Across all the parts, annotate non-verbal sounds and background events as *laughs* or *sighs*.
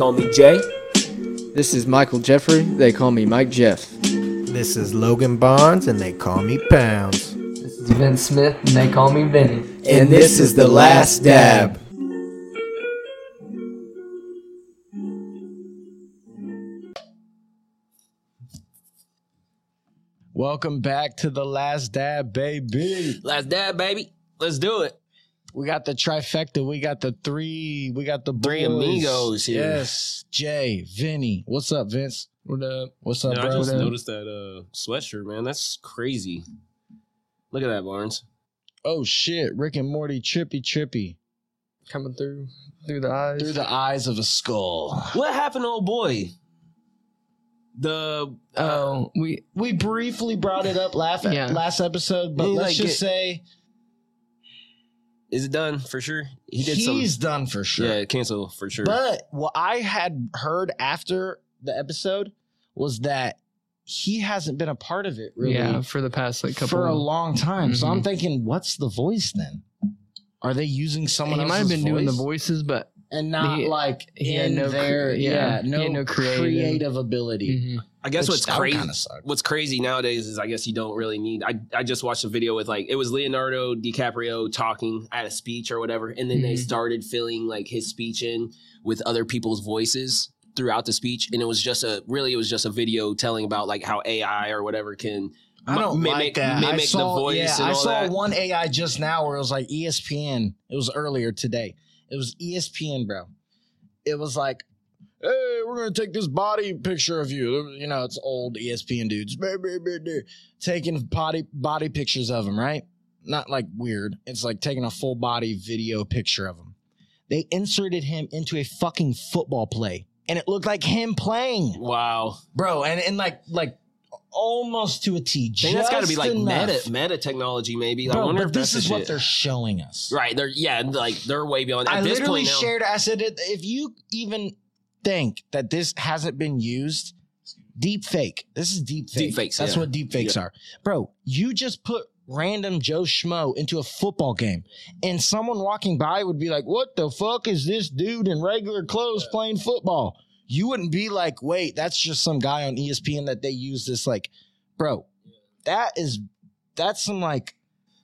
Robinson. They call me Jay. This is Michael Jeffrey. They call me Mike Jeff. This is Logan Barnes, and they call me Pounds. This is Vince Smith, and they call me Vinny. And this is the last dab. Welcome back to the last dab, baby. Last dab, baby. Let's do it. We got the trifecta. We got the three. We got the Three boys. amigos here. Yes, Jay, Vinny. What's up, Vince? What up? What's up, Yeah, I bro? just noticed that uh, sweatshirt, man. That's crazy. Look at that, Barnes. Oh shit, Rick and Morty, trippy, trippy Coming through through the eyes. through the eyes of a skull. What happened, old boy? The uh, oh, we We briefly brought it up last Yeah. last episode, but let's like, just get- say is it done for sure? He did some. he's done for sure. Yeah, cancel for sure. But what I had heard after the episode was that he hasn't been a part of it really yeah for the past like couple. for a long time. So I'm Mhm. thinking, what's the voice then? Are they using someone he else's might have been doing the voices, but and not he- like he in no their yeah, yeah, no, no creative, creative- ability. mhm. I guess which what's crazy. What's crazy nowadays is I guess you don't really need. I I just watched a video with like it was Leonardo DiCaprio talking at a speech or whatever, and then they Mhm. started filling like his speech in with other people's voices throughout the speech, and it was just a really it was just a video telling about like how AI or whatever can I don't mimic- like that. I mimic the saw, voice Yeah, and I saw that. one AI just now where it was like ESPN. It was earlier today. It was ESPN, bro. It was like, hey, we're gonna take this body picture of you. You know, it's old ESPN dudes taking body body pictures of him, right? Not like weird. It's like taking a full body video picture of him. They inserted him into a fucking football play, and it looked like him playing wow. bro and, and like like almost to a t I think that's got to be like enough. meta meta technology maybe. I wonder but if this is the what they're showing us right. They're yeah, like they're way beyond. At i this literally point now, shared i said if you even think that this hasn't been used? Deep fake this is deep fake Deep fakes, that's yeah. what deep fakes are. Bro you just put random joe schmo into a football game and someone walking by would be like what the fuck is this dude in regular clothes playing football? You wouldn't be like wait that's just some guy on espn that they use this like bro that is that's some like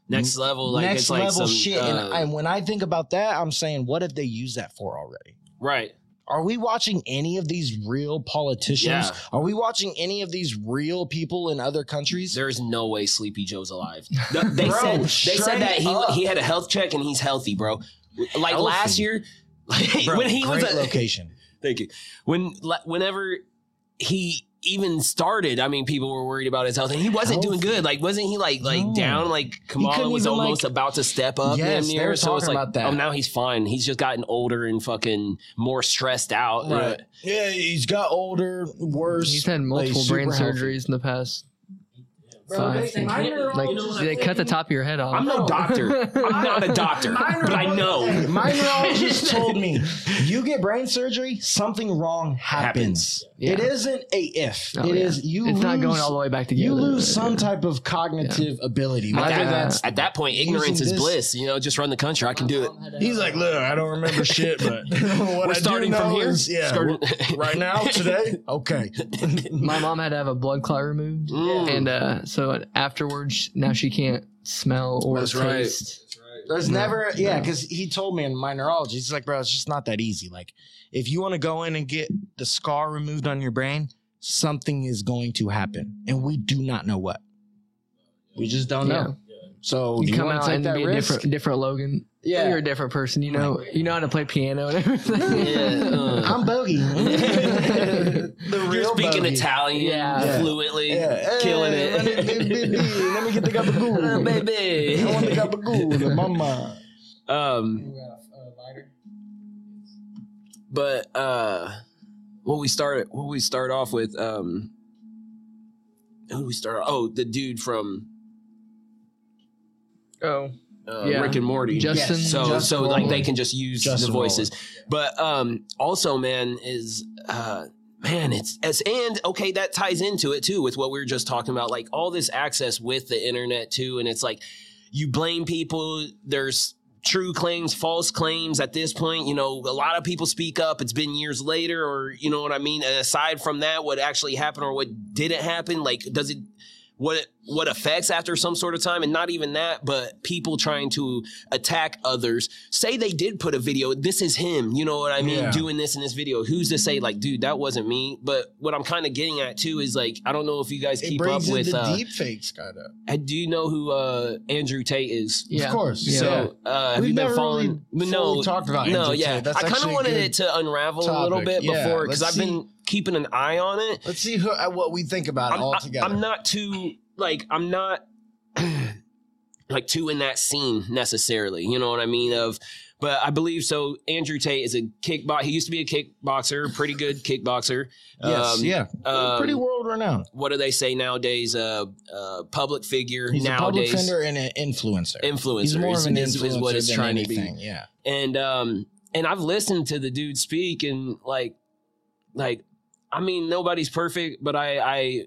next level, like next it's like level some, shit. Uh, and, and when i think about that i'm saying what have they used that for already? Right. Are we watching any of these real politicians Yeah. are we watching any of these real people in other countries There's no way Sleepy Joe's alive. *laughs* The- they Bro, said they said that he up. he had a health check and he's healthy, bro. Like Healthy. last year, *laughs* Bro, when he was a, location *laughs* thank you. When whenever he even started, I mean, people were worried about his health, and he wasn't doing good. Like, wasn't he like like No. down? Like Kamala couldn't was almost like- about to step up. Yes, damn they were so it's talking like, about that. oh, now he's fine. He's just gotten older and fucking more stressed out. you know? yeah he's got older worse he's had like, multiple brain healthy. surgeries in the past Bro, five. they- my Like neurologist- they cut the top of your head off. I'm no doctor. I'm not a doctor, *laughs* but I know. *laughs* My neurologist *laughs* told me you get brain surgery, something wrong happens. Happens. It Yeah. isn't a if. Oh, It yeah. is you. It's not going all the way back together. You lose some type of cognitive ability. At Whether that, that's at that point, ignorance using is this- bliss. You know, just run the country. I can do it. He's like, look, I don't remember shit, but what We're I do starting from know here. is- yeah, Starting- right now, today, okay. My mom had to have a blood clot removed, Mm. and uh, so afterwards, now she can't smell or That's right. taste. There's No, never, yeah, no. because he told me in my neurology, he's like, bro, it's just not that easy. Like, if you want to go in and get the scar removed on your brain, something is going to happen, and we do not know what. We just don't Yeah. know. So You do come out take and that be a risk? different, different Logan. Yeah. you're a different person. You know, you know how to play piano and everything. Yeah, *laughs* uh. I'm bogey. *laughs* the You're speaking bogey. Italian Yeah. fluently, Yeah. killing Hey, Let me, it. *laughs* baby, let me get the gabagool. baby. I want the gabagool, the mama. Um, but uh, what we started, what we start off with, um, who did we start? Oh, the dude from oh, uh, Yeah. Rick and Morty. Justin. Yes. so Justin so like they can just use Justin the voices but um also man is uh man it's as and okay that ties into it too with what we were just talking about like all this access with the internet too and it's like you blame people there's true claims, false claims at this point. You know, a lot of people speak up. It's been years later, or you know what I mean. Aside from that, what actually happened or what didn't happen, like does it what what affects after some sort of time and not even that but people trying to attack others say they did put a video this is him you know what i mean Yeah. doing this in this video who's to say like dude that wasn't me but what i'm kind of getting at too is like i don't know if you guys It keep up in with the uh, deep fakes, kind of. uh, do you know who uh andrew tate is Yeah. Of course. Yeah. so uh have We've you been never following really no talked about no Andrew yeah Tate. That's i kind of wanted it to unravel a little bit Yeah, before because i've see. been keeping an eye on it Let's see who, uh, what we think about it I'm, all together. I'm not too like I'm not *clears throat* like too in that scene necessarily. You know what I mean? Of but I believe so. Andrew Tate is a kickbox. He used to be a kickboxer, pretty good kickboxer. Yes, Um, yeah. um, Pretty world renowned. What do they say nowadays? Uh, uh public figure He's a public nowadays. fender and an influencer. Influencer He's more is, of an is- influencer is what it's than trying anything. to be. Yeah. And um and I've listened to the dude speak and like like I mean nobody's perfect, but I I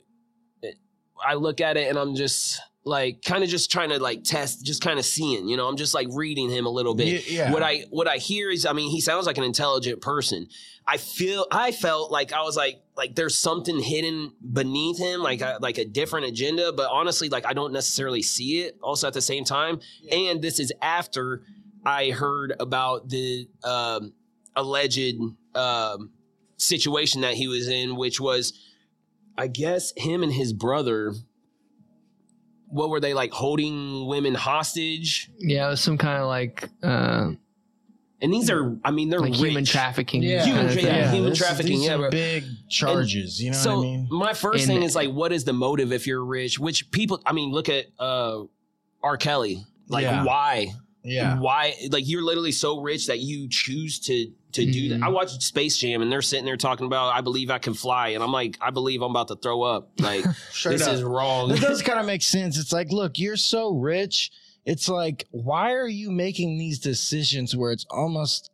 I look at it and I'm just like kind of just trying to like test, just kind of seeing, you know, I'm just like reading him a little bit. Ye- yeah. What I what I hear is I mean he sounds like an intelligent person. I feel I felt like I was like like there's something hidden beneath him like a, like a different agenda, but honestly like I don't necessarily see it also at the same time. And this is after I heard about the um, alleged um, situation that he was in, which was, I guess, him and his brother. What were they like holding women hostage? Yeah, it was some kind of like uh, And these are, I mean, they're like rich. human trafficking. Yeah, Human kind of tra- yeah, human this- trafficking, These yeah, are big charges. you know so what I mean? my first And- thing is like, what is the motive if you're rich? Which people, I mean, look at uh, R. Kelly. Like, Yeah. why? Yeah. why like you're literally so rich that you choose to to do that Mhm. i watched space jam and they're sitting there talking about i believe i can fly and i'm like i believe i'm about to throw up like *laughs* this up. is wrong It does *laughs* kind of make sense. It's like, look, you're so rich. It's like, why are you making these decisions where it's almost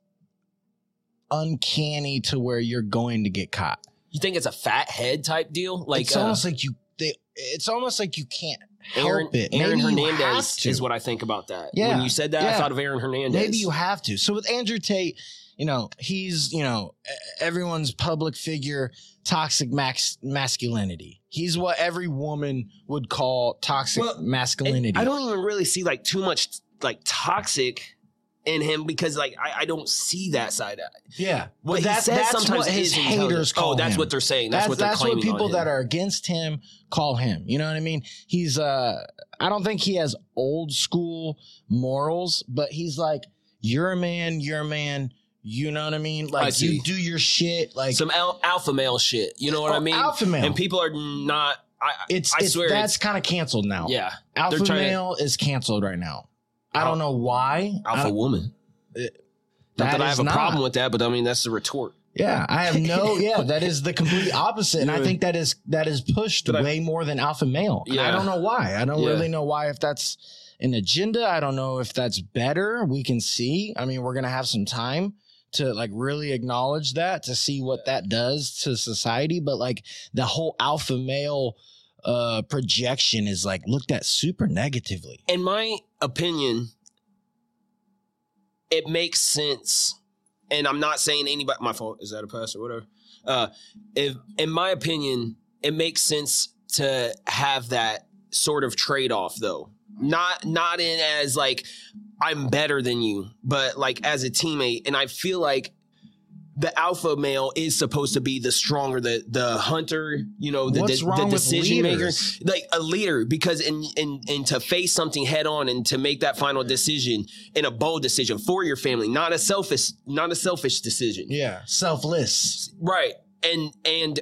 uncanny to where you're going to get caught? you think it's a fat head type deal like it's uh, almost like you. They, it's almost like you can't help aaron, it. Maybe hernandez is what i think about that Yeah, when you said that i thought of aaron hernandez Maybe you have to. So with Andrew Tate, you know, he's, you know, everyone's public figure, toxic max masculinity. He's what every woman would call toxic Well, masculinity. i don't even really see like too much like toxic in him because like i, I don't see that side of it yeah. what he that- says that's sometimes what his haters call oh that's him. what they're saying that's, That's, what they're that's what people that are against him call him. You know what I mean? He's uh I don't think he has old school morals, but he's like, you're a man, you're a man. You know what I mean? Like see. you do your shit. Like some al- alpha male shit. You know what I Oh, mean? alpha male. And people are not. I, it's, I it's swear that's kind of canceled now. yeah, Alpha they're to- male is canceled right now. I don't know why. Alpha woman. It- not that I have a not. problem with that, but I mean that's the retort. Yeah, I have no. *laughs* Yeah, that is the complete opposite, and I Yeah. think that is that is pushed But I- way more than alpha male. And I don't know why. I don't Yeah. really know why. If that's an agenda, I don't know if that's better. We can see. I mean, we're gonna have some time to like really acknowledge that to see what that does to society. But like the whole alpha male uh projection is like looked at super negatively. In my opinion, it makes sense, and I'm not saying anybody. My fault. Is that a pass or whatever? Uh, if in my opinion, it makes sense to have that sort of trade off, though. Not not in as like I'm better than you, but like as a teammate. And I feel like the alpha male is supposed to be the stronger, the the hunter, you know, the, What's the, wrong the decision maker, like a leader. Because in in and to face something head on and to make that final decision in a bold decision for your family, not a selfish, not a selfish decision. Yeah, selfless. Right. And and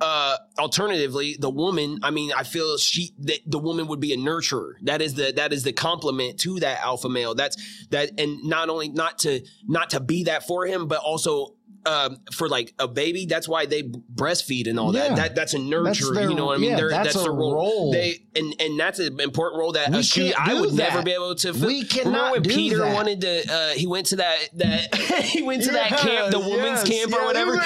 uh alternatively, the woman, I mean, I feel she that the woman would be a nurturer. That is the that is the compliment to that alpha male. That's that and not only not to not to be that for him, but also um, for like a baby, that's why they breastfeed and all Yeah. that. That that's a nurturer. their- you know what I mean? yeah, They're- that's a their role. They and and that's an important role that We a shoe- I would never be able to. fill. We cannot Remember Peter that. wanted to? Uh, he went to that that *laughs* he went to that camp, the women's yes, camp or whatever.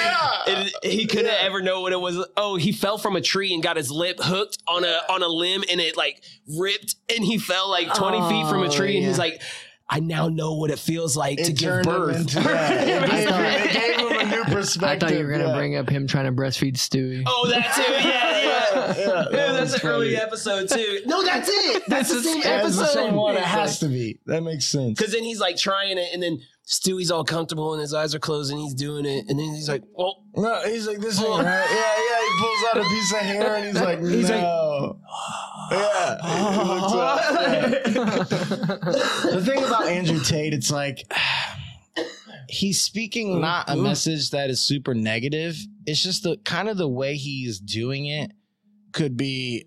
And he couldn't ever know what it was. Oh, he fell from a tree and got his lip hooked on a on a limb, and it like ripped, and he fell like twenty feet from a Oh, tree. And he's like, I now know what it feels like to give turned him birth. into that. It gave, him, it gave him a new I perspective. thought you were gonna yeah. bring up him trying to breastfeed Stewie. oh, that too. Yeah, yeah. *laughs* Yeah, yeah, Yeah, that that's was an early episode too. No, that's it. That's the same As the episode. same one, it has to be. That makes sense. Because then he's like trying it, and then Stewie's all comfortable, and his eyes are closed, and he's doing it, and then he's like, "Well, No, he's like this one, oh. right? Yeah, yeah. He pulls out a piece of hair and he's like, He's like- no. yeah. He looks up, yeah. *laughs* the thing about Andrew Tate, it's like he's speaking not a message that is super negative. It's just the kind of the way he's doing it could be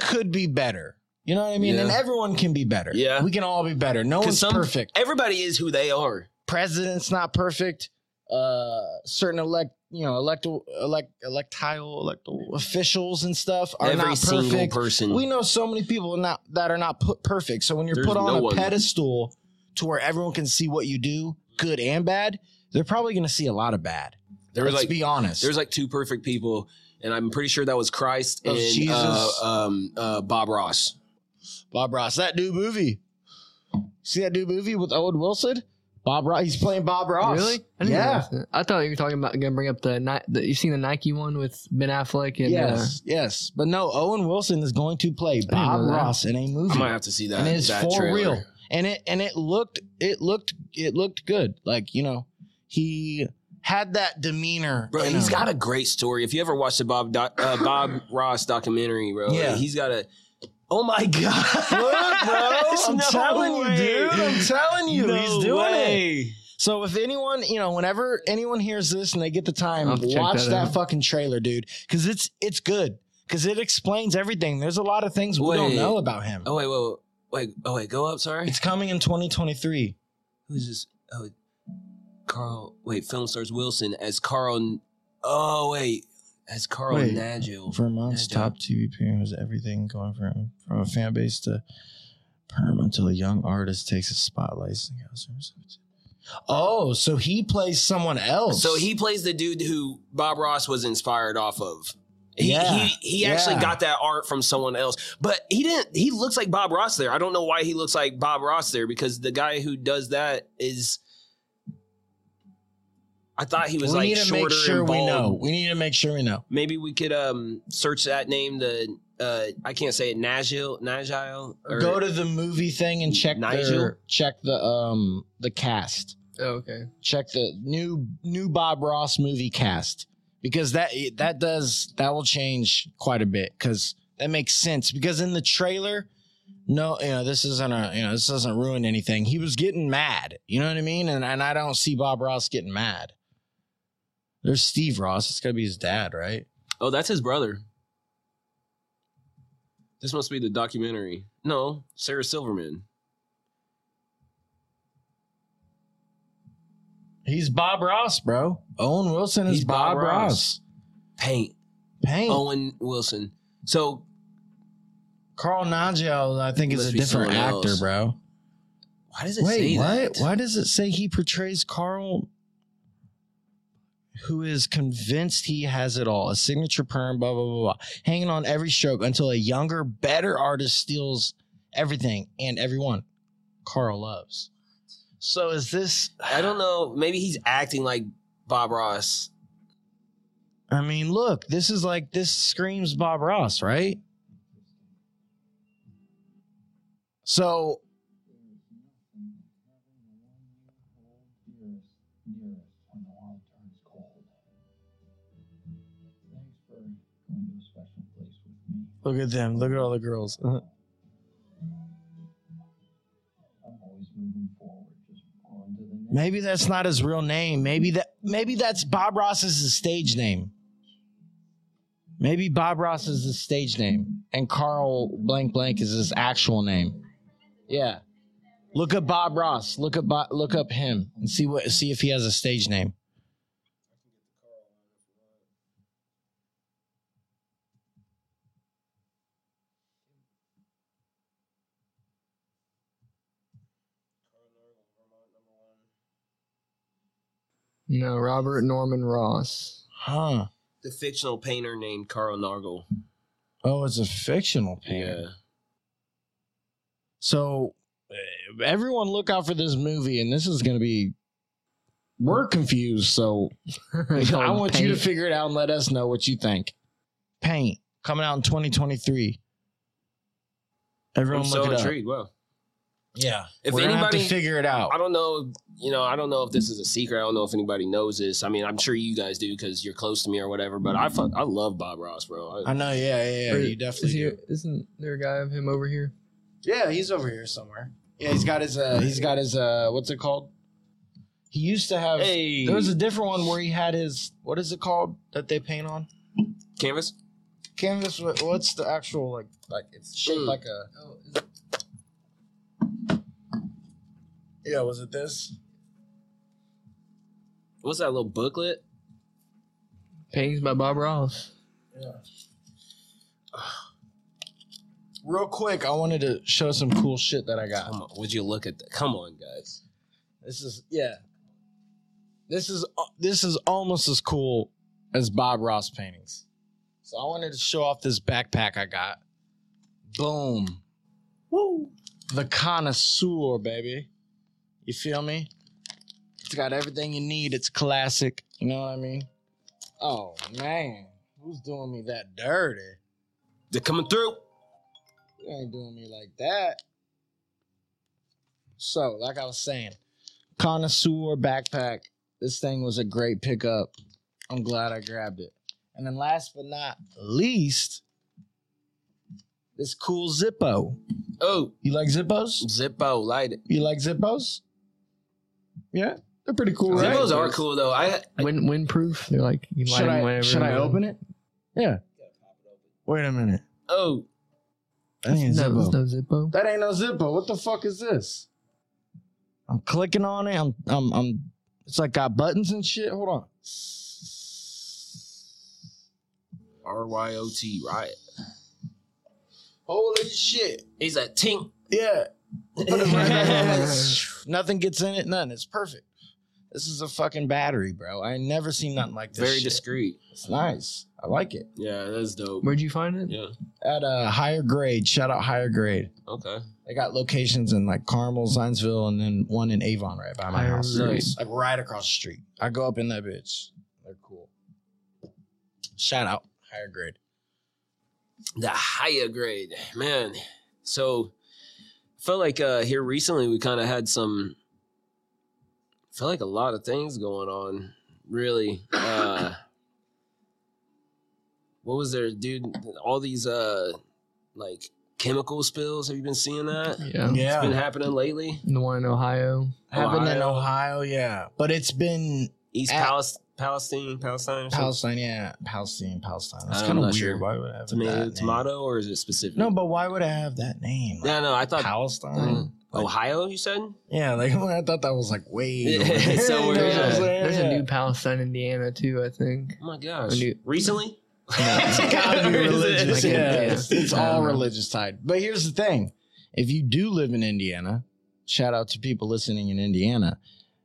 could be better. You know what I mean? Yeah. And everyone can be better. Yeah. We can all be better. No one's some- perfect. everybody is who they are." President's not perfect. Uh certain elect you know, electoral elect electile electoral officials and stuff are Every not single perfect. person. We know so many people not that are not put perfect. So when you're There's put on no a pedestal to where everyone can see what you do, good and bad, they're probably going to see a lot of bad. there Let's like be honest. there's like two perfect people, and I'm pretty sure that was Christ Of and Jesus. uh, um, uh, Bob Ross. Bob Ross, that new movie. See that new movie with Owen Wilson? Bob Ross, he's playing Bob Ross. Really? I didn't yeah. I thought you were talking about gonna bring up the, the. You've seen the Nike one with Ben Affleck and Yes, yes, but no. Owen Wilson is going to play Bob. Ross in a movie. I might have to see that. and it's that for trailer. real and it and it looked it looked it looked good like you know he had that demeanor Bro, in he's him. got a great story. If you ever watched the Bob doc, uh, Bob *coughs* Ross documentary, bro, Yeah. he's got a. Oh my *laughs* god, Look, bro? *laughs* I'm No telling you dude. I'm telling you. No he's doing it. so if anyone you know whenever anyone hears this and they get the time I'll have to check watch that that, fucking trailer dude because it's it's good. Because it explains everything. There's a lot of things we don't know about him. Oh wait, wait, wait, oh wait, go up. Sorry, it's coming in 2023 who's this? Oh, Carl. Wait, film stars Wilson as Carl. Oh wait, as Carl Wait. Nagel. Vermont's Nagel. top TV appearance was everything going from from a fan base to perm until a young artist takes a spotlight. Oh, so he plays someone else. So he plays the dude who Bob Ross was inspired off of. He, Yeah, he, he actually yeah. got that art from someone else, but he didn't. He looks like Bob Ross there. I don't know why he looks like Bob Ross there because the guy who does that is. I thought he was like, we like need to shorter make sure and we know. We need to make sure we know. Maybe we could um search that name. The uh I can't say it. Nagil, Nagil. Or, Go to the movie thing and check Nigel? their, check the um the cast. Oh, okay. Check the new new Bob Ross movie cast because that that does that will change quite a bit because that makes sense because in the trailer no you know this isn't a you know this doesn't ruin anything he was getting mad you know what i mean and, and i don't see bob ross getting mad there's steve ross it's gotta be his dad right Oh, that's his brother. This must be the documentary. No, Sarah Silverman. he's bob ross bro owen wilson is He's bob, Bob ross, Ross. Paint. Pain. Owen Wilson. So carl Nagel, i think is a different actor else. bro why does it Wait, say what? that? Why does it say he portrays Carl, who is convinced he has it all, a signature perm, blah blah blah, blah, hanging on every stroke until a younger, better artist steals everything and everyone Carl loves. So is this? I don't know. Maybe he's acting like Bob Ross. I mean, look, this is like this screams Bob Ross, right? So look at them. Look at all the girls. *laughs* Maybe that's not his real name. Maybe that maybe that's Bob Ross's stage name. Maybe Bob Ross is his stage name and Carl blank blank is his actual name. Yeah. Look up Bob Ross. Look up Bo- look up him and see what see if he has a stage name. No, Robert Norman Ross. Huh. The fictional painter named Carl Nargle. Oh, it's a fictional painter. Yeah. So, uh, everyone look out for this movie, and this is gonna be. We're confused, so *laughs* I want you to figure it out and let us know what you think. Paint coming out in 2023. Everyone I'm look so it up. intrigued. Wow. Yeah, If we're gonna have anybody- to figure it out. I don't know, you know, I don't know if this is a secret. I don't know if anybody knows this. I mean, I'm sure you guys do because you're close to me or whatever. But I, fuck, I love Bob Ross, bro. I, I know, yeah, yeah, yeah. Or You definitely is he, do. Isn't there a guy of him over here? Yeah, he's over here somewhere. Yeah, he's got his uh he's got his uh what's it called? He used to have hey, there was a different one where he had his what is it called that they paint on? canvas. Canvas what's the actual like like it's shaped Mm. like a Yeah, was it this? What's that little booklet? Paintings by Bob Ross. Yeah. *sighs* Real quick, I wanted to show some cool shit that I got. Come on, would you look at that? Come on, guys. This is yeah. This is uh, this is almost as cool as Bob Ross paintings. So I wanted to show off this backpack I got. Boom. Woo. The connoisseur, baby. You feel me? It's got everything you need. It's classic. You know what I mean? Oh man, who's doing me that dirty? They're coming through. You ain't doing me like that. So, like I was saying, connoisseur backpack. This thing was a great pickup. I'm glad I grabbed it. And then last but not least, this cool Zippo. Oh, You like Zippos? Zippo, light it. You like Zippos? Yeah, they're pretty cool, right? Zippos are cool though. I, I Wind windproof. They're like you can light Should them I whenever. should I open it? Yeah. Wait a minute. oh, That ain't No, Zippo. there's no Zippo. That ain't no Zippo. What the fuck is this? I'm clicking on it. I'm, I'm, I'm. It's like got buttons and shit. Hold on. R Y O T riot. Holy shit! He's a tink. Yeah. Put it right *laughs* there. nothing gets in it. None. It's perfect. This is a fucking battery, bro. I never seen nothing like this. Very shit. discreet. It's nice. I like it. Yeah, that's dope. Where'd you find it? Yeah. At a higher grade. Shout out higher grade. Okay. They got locations in like Carmel, Zionsville, and then one in Avon right by my Higher house. grade. Nice. Like right across the street. I go up in that bitch. They're cool. Shout out higher grade. The higher grade, man. So, I felt like uh here recently we kind of had some. Felt like a lot of things going on. Really. Uh What was there, dude? All these uh like chemical spills. Have you been seeing that? Yeah. yeah It's been happening lately. The one in Ohio. Happened in Ohio. Ohio, yeah. But it's been East At- Palis- Palestine, Palestine. Palestine, yeah. Palestine, Palestine. That's kind of weird. sure. Why would it have Tomato, that name? tomato, or is it specific? No, but why would it have that name? Like no, no. I thought Palestine? Mm. Like- Ohio. You said Yeah, like *laughs* I thought that was like way. *laughs* Yeah, over there. *laughs* so weird. know Yeah. saying? There's Yeah. a new Palestine, Indiana too. I think. Oh my gosh! When you- Recently? It's gotta be Or it- religious. Yeah, yeah. it's, it's all know. religious tied. But here's the thing: if you do live in Indiana, shout out to people listening in Indiana.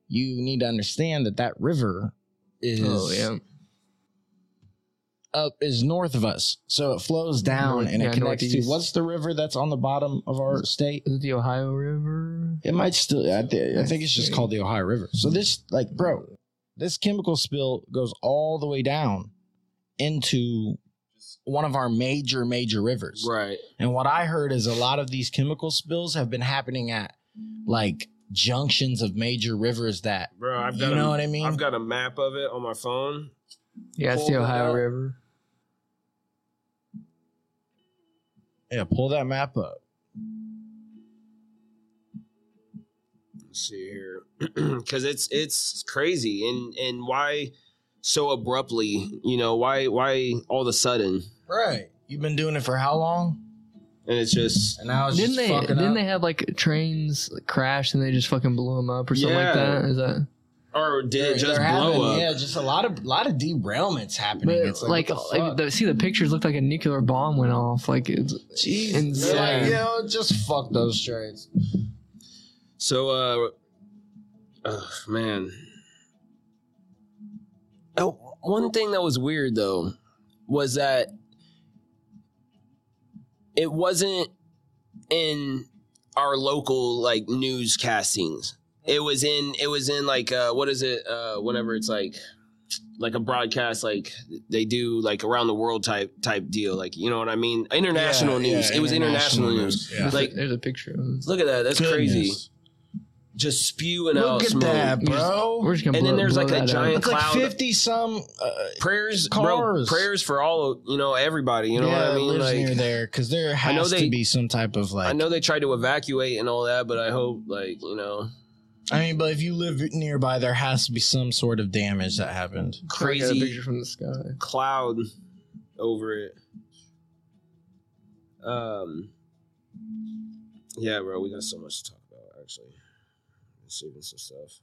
You need to understand that that river Oh, is Oh yeah. up is north of us, so it flows down North- and yeah, it connects northeast. to what's the river that's on the bottom of our state? Is it the Ohio River? It might still. I, th- I think it's just called the Ohio River. So this, like, bro, this chemical spill goes all the way down into one of our major, major rivers. Right. And what I heard is a lot of these chemical spills have been happening at like junctions of major rivers that Bro, I've you got know a, what I mean. I've got a map of it on my phone. Yeah, it's the Ohio up. River. yeah, pull that map up. Let's see here, *clears throat* because it's it's crazy, and and why so abruptly? You know why why all of a sudden? Right. You've been doing it for how long? And it's just And now it's Didn't just they? fucking Didn't up. they have like trains crash and they just fucking blew them up or something like that? Is that? or did They're- it just they're blow having- up? Yeah, just a lot of lot of derailments happening. But it's like, what the like, the, see the pictures looked like a nuclear bomb went off. Like it's Jeez. They're insane. like, you know, just fuck those trains. So, uh, oh, man. Oh, one thing that was weird though was that it wasn't in our local like newscastings. It was in it was in like uh what is it uh whenever it's like like a broadcast like they do like around the world type type deal like you know what I mean? International Yeah, news. yeah, it was international, international news, news, yeah. like There's a picture of look at that. That's crazy. Goodness. Just spewing out Look at smoke that, We're just- bro. We're just gonna And then there's blow like a that giant- up. It's like cloud. fifty some. Uh, prayers bro Cars. prayers for all of you know everybody you know yeah, what I mean lives like near there because there has know they- to be some type of like. I know they tried to evacuate and all that but I hope like you know I mean, but if you live nearby, there has to be some sort of damage that happened. I got a crazy picture from the sky. cloud over it. Um, yeah, bro, we got so much to talk about. Actually, saving some stuff.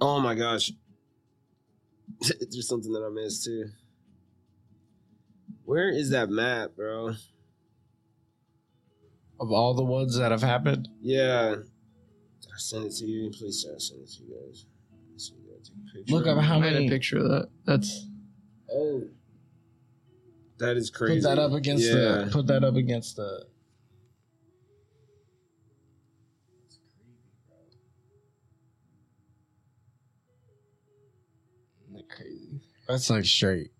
Oh my gosh, *laughs* there's something that I missed too. Where is that map, bro? Of all the ones that have happened, Yeah, I sent it to you. Please send send it to you guys. Let's see, take a picture. look up how I made many. a picture of that. That's Oh, that is crazy. Put that up against yeah. the. Put that up against the. That's like straight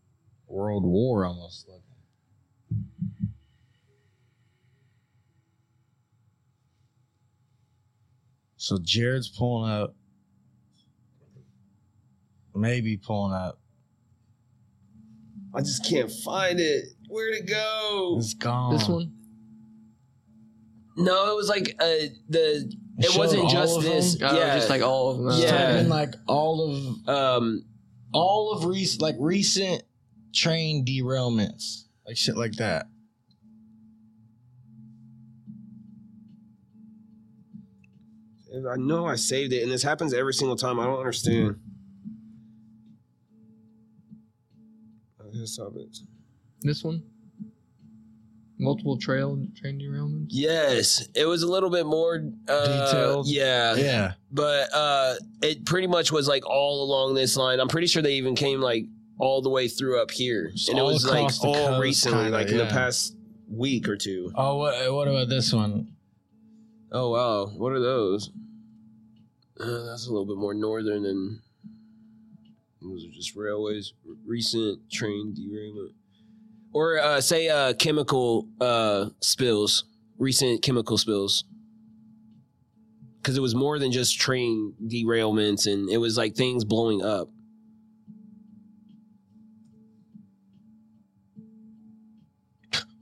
World War almost looking. So Jared's pulling up. Maybe pulling up. I just can't find it. Where'd it go? It's gone. This one. No, it was like uh, the. It showed wasn't all just of this. them? Oh, yeah, just like all of them. Just Yeah. type in like all of um, all of recent like recent train derailments. Like shit like that. I know I saved it, and this happens every single time. I don't understand. Okay, stop it. This one. Multiple trail train derailments. Yes, it was a little bit more uh, Detailed? Yeah, Yeah. but uh, it pretty much was like all along this line. I'm pretty sure they even came like all the way through up here, Just and it was like all coast, recently, kinda, like in the past week or two. Oh, what, what about this one? Oh wow, what are those? Uh, that's a little bit more northern than those are just railways. Recent train derailment, or uh, say uh, chemical uh, spills. Recent chemical spills, because it was more than just train derailments, and it was like things blowing up.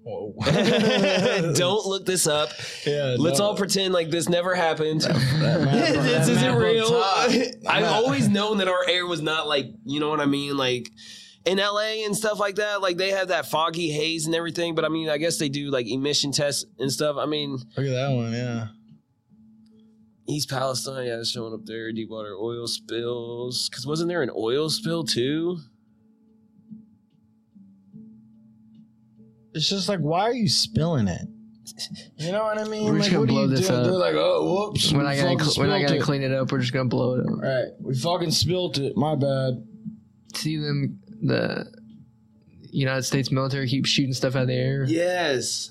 *laughs* Don't look this up. *laughs* Yeah. Let's no. all pretend like this never happened. *laughs* this that isn't real. I've always known that our air was not like, you know what I mean? Like in LA and stuff like that, like they have that foggy haze and everything. But I mean, I guess they do like emission tests and stuff. I mean, Look at that one. Yeah. East Palestine, yeah, it's showing up there. Deepwater oil spills. Because wasn't there an oil spill too? It's just like, why are you spilling it? You know what I mean? We're like, just gonna blow this doing? up. They're like, oh, whoops. We're we not gonna cl- we're not gonna it. clean it up. We're just gonna blow it up. Right. We fucking spilt it. My bad. See them the United States military keep shooting stuff out of the air. Yes.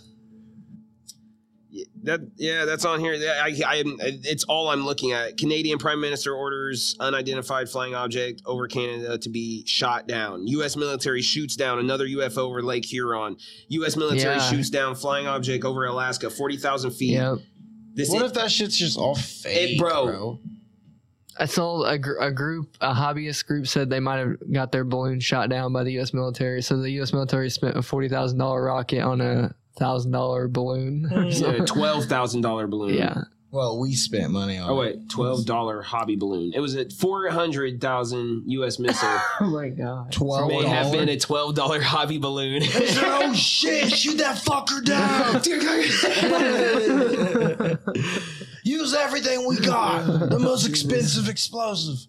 That yeah, that's on here. I, I, it's all I'm looking at. Canadian Prime Minister orders unidentified flying object over Canada to be shot down. U.S. military shoots down another UFO over Lake Huron. U.S. military Yeah. shoots down flying object over Alaska, forty thousand feet. Yeah. This What is, if that shit's just all fake, bro. bro? I saw a, gr- a group, a hobbyist group, said they might have got their balloon shot down by the U.S. military. So the U.S. military spent a forty thousand dollar rocket on a thousand dollar balloon. Mm. *laughs* or yeah, something. twelve thousand dollar balloon. yeah, Well, we spent money on Oh wait, twelve dollar hobby balloon. It was a four hundred thousand U.S. missile. *laughs* Oh my god. Twelve may have been a twelve dollar hobby balloon. *laughs* oh shit! Shoot that fucker down! *laughs* Use everything we got. The most expensive explosive.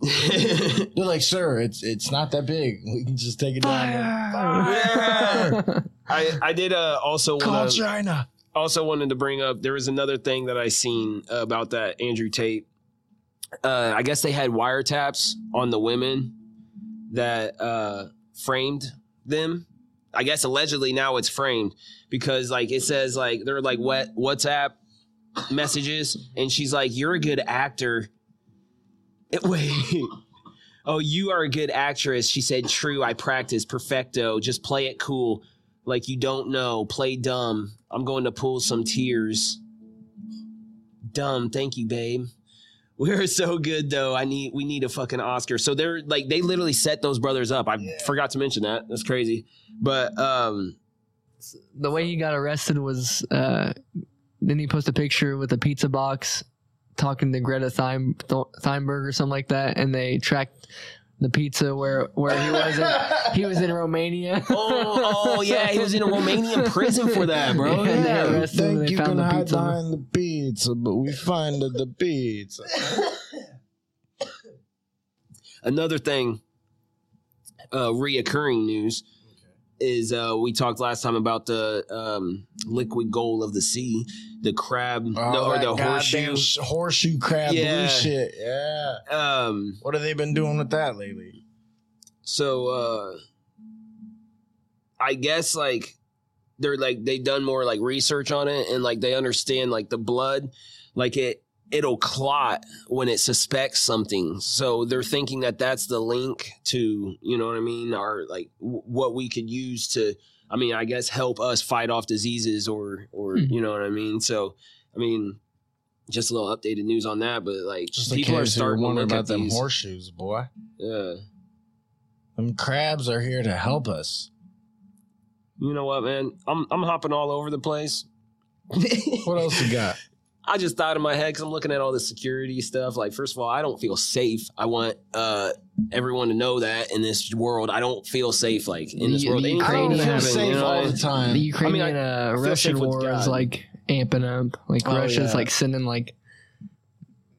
They're like, sir, it's it's not that big. We can just take it down. Yeah. I I did uh, also Call want to China. Also wanted to bring up there was another thing that I seen about that Andrew Tate. Uh, I guess they had wiretaps on the women that uh, framed them. I guess allegedly now it's framed because like it says like they're like what WhatsApp messages, and she's like, "You're a good actor." It- *laughs* wait. Oh, you are a good actress. She said, True, I practice perfecto. Just play it cool. Like you don't know. Play dumb. I'm going to pull some tears. Dumb. Thank you, babe. *laughs* We're so good though. I need we need a fucking Oscar. So they're like they literally set those brothers up. I forgot to mention that. That's crazy. But um the way he got arrested was uh then he posted a picture with a pizza box talking to Greta Thun- Th- Thunberg or something like that, and they tracked the pizza where where he was in, he was in Romania. *laughs* oh, oh yeah, he was in a Romanian prison for that, bro. Yeah, they Yeah. arrested him think they you found can the hide pizza. behind the pizza, but we find the pizza. Another thing, uh, reoccurring news is uh, we talked last time about the um, liquid gold of the sea, the crab the, Oh, or the horseshoe. sh- horseshoe crab Yeah. blue shit. Yeah. Um, What have they been doing with that lately? so uh, I guess like they're like they've done more like research on it and like they understand like the blood, like it it'll clot when it suspects something. So they're thinking that that's the link to you know what I mean, or like w- what we could use to. I mean, I guess help us fight off diseases or or Hmm. you know what I mean. So I mean. Just a little updated news on that, but like Just people are case you starting to wonder about at them these. horseshoes, boy. yeah, Them crabs are here to help us. You know what, man? I'm I'm hopping all over the place. What else you got? *laughs* I just thought in my head because I'm looking at all the security stuff. Like, first of all, I don't feel safe. I want uh, everyone to know that in this world, I don't feel safe. Like in this The- world, the Anything I don't can Ukrainian feel happen, safe you know? all the time. The Ukrainian uh, feel Russian safe with war is like amping up. Like Oh, Russia's yeah. like sending like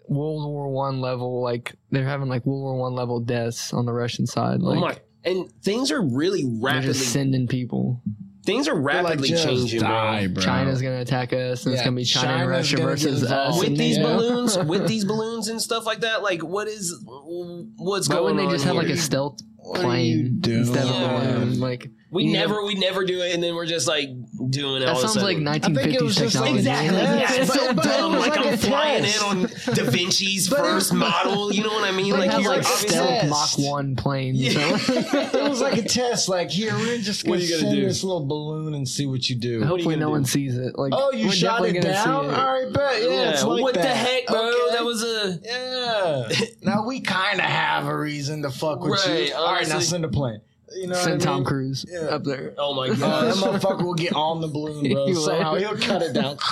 World War One level. Like they're having like World War One level deaths on the Russian side. Oh Like my! And things are really they're rapidly. just sending people. Things are They're like, rapidly changing, die, bro. bro. China's gonna attack us, and it's gonna be China and Russia versus us. With these NATO. balloons, *laughs* with these balloons and stuff like that, like what is what's Why going wouldn't they on just have like a stealth What are you plane doing? instead of a balloon? Like we you never, we never do it, and then we're just like doing it. that all sounds like. I think it 1950s was technology. Exactly. Yeah, Yeah, it's but- so but it dumb. Like, like I'm flying test. in on Da Vinci's first model. You know what I mean? They like have you're like obviously- stealth. Mach One planes. Yeah. so- *laughs* it was like a test. Like here, we're just gonna are you gonna send do? this little balloon and see what you do. Hopefully, gonna no do? one sees it. Like, Oh, you we're shot it down? it. All right, bet. Yeah, Yeah, it's like what the heck, bro? Okay. That was a Yeah. now we kind of have a reason to fuck with you. All right, now send a plane. You know Send what I Tom mean? Cruise Yeah. up there. oh my Oh, *laughs* that motherfucker will get on the balloon, *laughs* bro. He will. Somehow he'll cut it down. *laughs*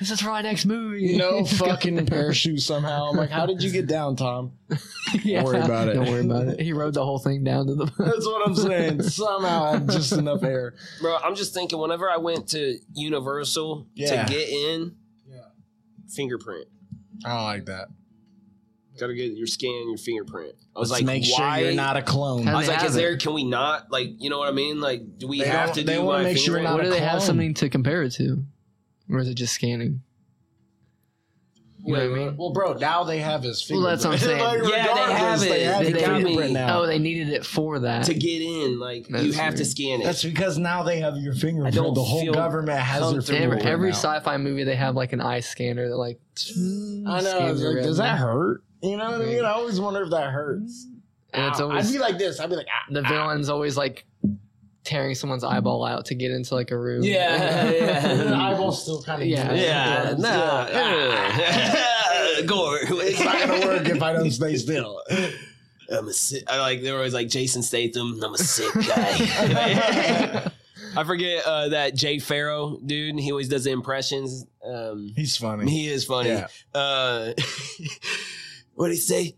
This is for my next movie. no fucking parachute somehow. I'm like, how did you get down, Tom? Yeah. worry about it. Don't worry about it. He rode the whole thing down to the. That's what I'm saying. Somehow I had just enough air. bro, I'm just thinking. Whenever I went to Universal Yeah. to get in, Yeah. fingerprint. I don't like that. Gotta get your scan, your fingerprint. I was Let's like, make why? sure you're not a clone. I was They like, is it. there? Can we not? Like, you know what I mean? Like, do we They have don't- to they do wanna my make sure you're fingerprint? not What a do they have clone. something to compare it to, or is it just scanning? You know what I mean? Well, bro, now they have his Well, fingerprint. that's what I'm saying. *laughs* Like, Yeah, they regardless, have it. They have They the got me. fingerprint now. Oh, they needed it for that. to get in, like That's you have to weird. scan it. That's because now they have your fingerprint. don't The whole feel government has their comfortable fingerprint. every every now. sci-fi movie they have like an eye scanner that like. I know. scans It's your like, does retina. that hurt? You know what I mean? I always wonder if that hurts. And it's always, I'd be like this. I'd be like, ah, the villain's always like tearing someone's eyeball out to get into like a room. Yeah, *laughs* yeah. the eyeball's still kind of Yeah. yeah, nah, uh, Gore. *laughs* It's not gonna work if I don't stay still. I'm a sick. I like they're always like Jason Statham. I'm a sick guy. *laughs* I forget uh, that Jay Pharoah dude. He always does the impressions. Um, He's funny. he is funny. Yeah. Uh, what did he say?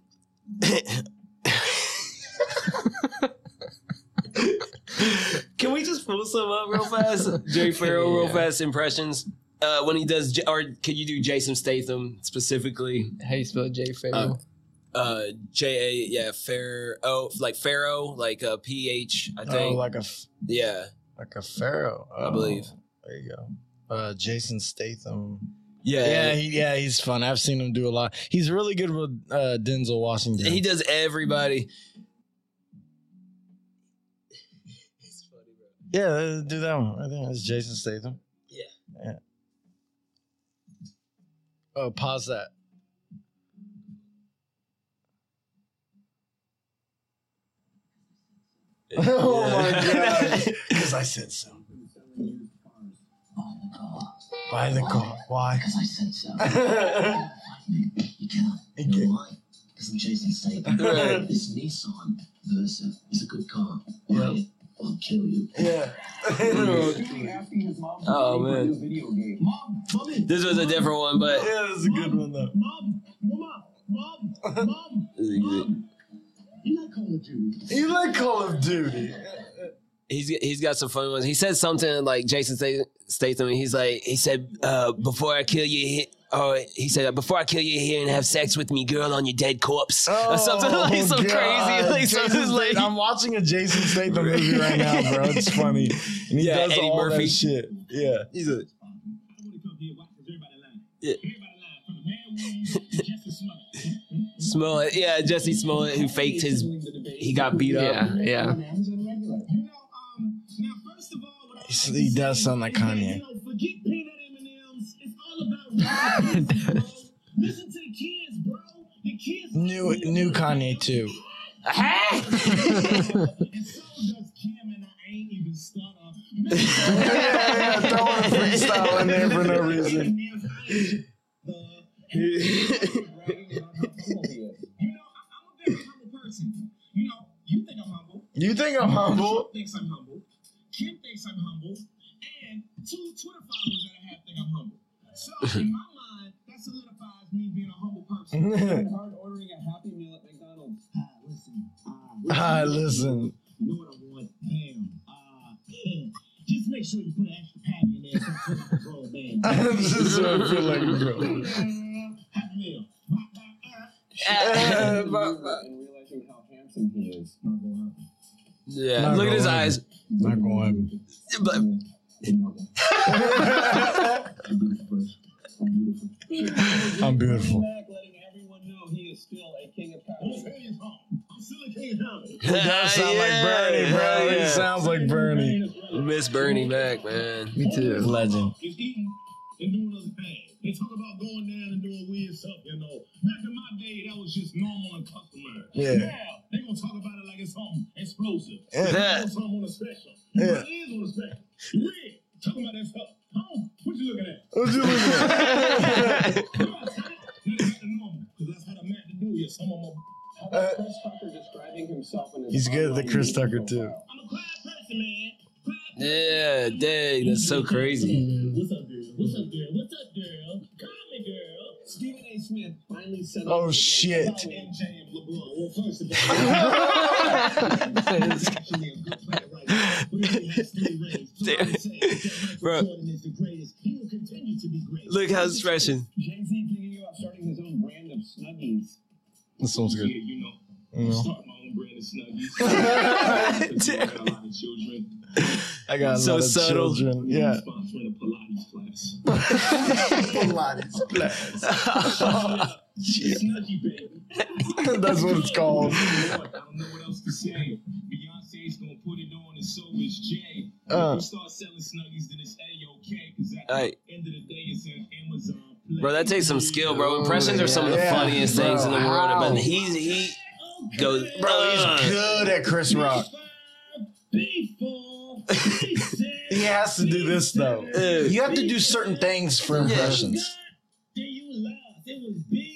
Can we just pull some up real fast? *laughs* Jay Pharoah, real fast impressions. Uh, when he does, J- or can you do Jason Statham specifically? How you spell Jay Pharoah? Uh, J A, yeah, Fair, oh, like Pharaoh, like uh, P H, I Oh, like a f- yeah, like a pharaoh. I Oh, believe. There you go. Uh, Jason Statham. Yeah, Yeah, he, yeah, he's fun. I've seen him do a lot. He's really good with uh, Denzel Washington. He does everybody. It's funny, bro. Yeah, uh, do that one. I think that's Jason Statham. Yeah. Yeah. Oh, pause that. *laughs* oh my god! *laughs* *laughs* Because I said so. Buy the car. Why? Because I said so. *laughs* you cannot. You You can't. why? Because I'm Jason Statham. *laughs* Right. *laughs* This Nissan Versa is a good car. Yeah. Buy I'll kill you. Yeah. Oh man, this was a different one, but Yeah, that's a good one though. Mom, mom, mom, mom, mom. You like Call of Duty? You like Call of Duty? He's he's got some funny ones. He said something like Jason Statham. Statham he's like he said uh, before I kill you. He, oh, he said before I kill you here and have sex with me, girl, on your dead corpse, *laughs* or something like so Oh, God. crazy, like Jason something like I'm watching a Jason Statham movie right now, bro. It's *laughs* funny, and he Yeah, does Eddie all Murphy. that shit. Yeah. he's a I want to come here. Why? Because everybody lying. Yeah. Everybody lying. From the man Williams to Jussie Smollett. Smollett. Yeah, Jussie Smollett who faked his he got beat up. Yeah, yeah. He- he does sound like Kanye. Forget peanut M&Ms. It's all about *laughs* real. Listen to the kids, bro. The kids New new Kanye too. and so does Kim, and I ain't even stutter. yeah, *laughs* throwing a freestyle in there for no reason. *laughs* Uh, uh, you know, I- I'm a very humble person. You know, you think I'm humble. You think I'm humble? Kim thinks I'm humble. I'm humble. And two Twitter followers that I have think I'm humble. So in my *laughs* mind, that solidifies me being a humble person. *laughs* hard ordering a happy meal at McDonald's. Ah, listen. Ah, Ah, listen. You know what I want? Damn. Ah. Just make sure you put an extra patty in there so *laughs* I feel like a grown man. this is what I feel like, bro. Happy meal. But- and realizing how handsome he is. Not gonna happen. Yeah, look at his eyes. Not going. But I'm beautiful. Back, letting everyone know he is still a king of I'm comedy. saying home. I'm still a king of comedy. He does sound like Bernie, bro. He sounds like Bernie. Miss Bernie back, man. Me too. Legend. Is eating and doing other things. They talk about going down and doing weird stuff, you know. Back in my day, that was just normal and customary. Yeah. Now, they gonna talk about it like it's something explosive. Yeah. Like it's something on a special. Yeah. But it is on a special. Red, talking about that stuff. Home, what you looking at? What you looking at? Come on, son. Now they got the normal, because that's how the man to do you. Some of them How Chris Tucker describing himself in his He's good at the Chris Tucker, too. I'm a quiet person, man. Yeah, dang, that's so crazy. What's up, girl? What's up, girl? What's up, girl? Call me, girl. Stephen A. Smith finally said Oh shit. Call MJ and LeBron. Well, first of all, he's *laughs* actually a good player right now. But if he has three rings, somebody says that Michael Bro. Jordan is the greatest. He will continue to be great. Look how it's stretching. Jay-Z thinking about starting his own brand of Snuggies. This one's good. you know. You know. Start my own brand of Snuggies. I got a lot. I got a So lot subtle. children. Yeah. Sponsoring a Pilates class. *laughs* *laughs* Snuggie, baby. *laughs* That's what it's called. I don't know what else to say. Beyonce's gonna put it on, and so is Jay. Uh. We start selling snuggies, then it's a-okay. Because at the end of the day, it's an Amazon. Bro, that takes some skill, bro. Impressions are some of the Yeah. funniest things in the Bro, world. But he's he goes, Bro, he's good at Chris Rock. *laughs* He has to do this though. You have to do certain things for impressions. Then. It was B8.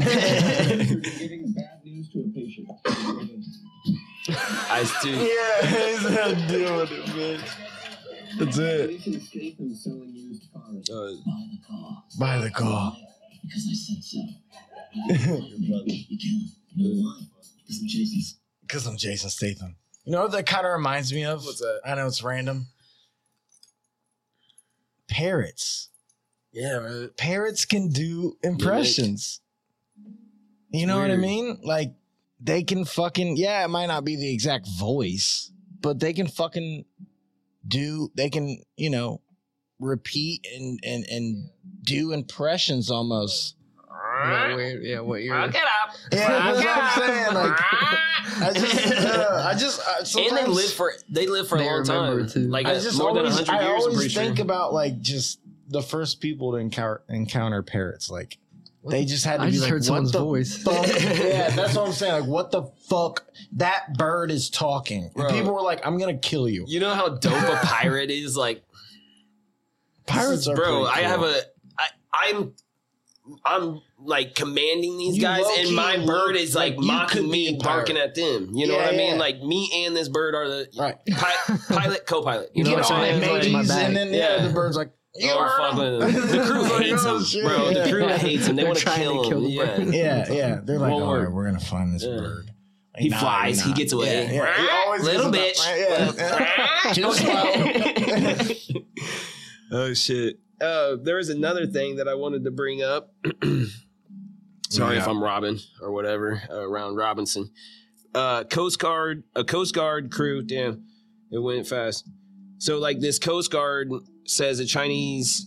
You're giving *laughs* bad news to a patient. Ice too. Yeah, he's not doing it, man. That's it. Statham selling used cars. Uh, Buy the car. Buy the car. Because I said so. You cannot. You know why? Because I'm Jason Because I'm Jason Statham. You know what that kind of reminds me of? What's that? I know it's random. Parrots. yeah, bro. Parrots can do impressions. You know what I mean? Like they can fucking yeah, it might not be the exact voice, but they can fucking do they can, you know, repeat and and and do impressions almost. What weird, yeah, what you're Rock it up. Yeah, that's what I'm saying. Like, I just, uh, I just, uh, and they live for they live for a long time, too. like I just more than always, hundred I years. I'm always think sure. about like just the first people to encounter encounter parrots. Like they just had to I be just like, heard what someone's the voice. fuck? *laughs* yeah, that's what I'm saying. Like, what the fuck? That bird is talking. And Bro. people were like, I'm gonna kill you. You know how dope a pirate is, like Pirates are bro. pretty I have cool. a I I'm I'm like commanding these You guys, and my look bird is like, like mocking me, barking at them. You know Yeah, what I mean? yeah. Like me and this bird are the Right. pi- *laughs* pilot, co-pilot. You know Get what I'm saying? it, Like, my mateys, bag. and then yeah, Yeah. the bird's like, you Oh, fuck him. with him. The *laughs* crew hates him, shit, bro. The crew hates him. They want to kill him. yeah. Yeah, yeah. They're like, Won't all right, work. we're gonna find this Yeah. bird. Like, He nah, flies, you're he gets away. Yeah, yeah. He always Little bitch. about- Yeah, yeah. Just *laughs* *laughs* oh shit. Uh, there was another thing that I wanted to bring up. *clears throat* Sorry if I'm Robin or whatever uh, around Robinson. Uh, Coast Guard, a Coast Guard crew. Damn, it went fast. So like this Coast Guard says a Chinese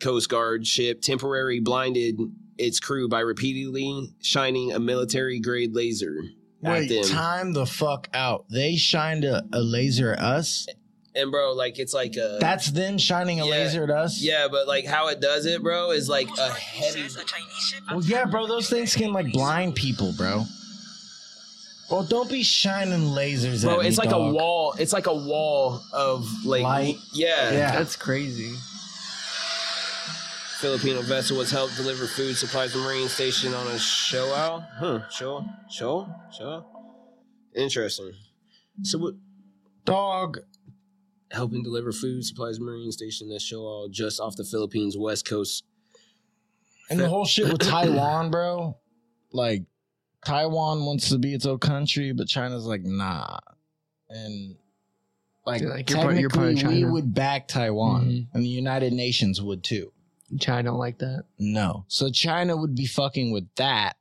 Coast Guard ship temporarily blinded its crew by repeatedly shining a military grade laser at Wait, them. time the fuck out. They shined a, a laser at us. And bro, like it's like a That's them shining a Yeah. laser at us. yeah, but like how it does it, bro, is like a heavy. Well, yeah, bro. Those things can like blind people, bro. Well, don't be shining lasers Bro, at me, it's like dog. a wall. It's like a wall of like Light. Yeah. Yeah. That's crazy. Filipino vessel was helped deliver food supplies to Marine Station on a show out. Huh. Show. Show. Show. Interesting. So what? dog. Helping deliver food supplies to Marine Station that show out just off the Philippines west coast. And the whole shit with *clears throat* Taiwan, bro. Like, Taiwan wants to be its own country, but China's like, nah. And like, You're like, you're part- you're part of technically, we China. would back Taiwan, Mhm. and the United Nations would too. China don't like that. No. So China would be fucking with that,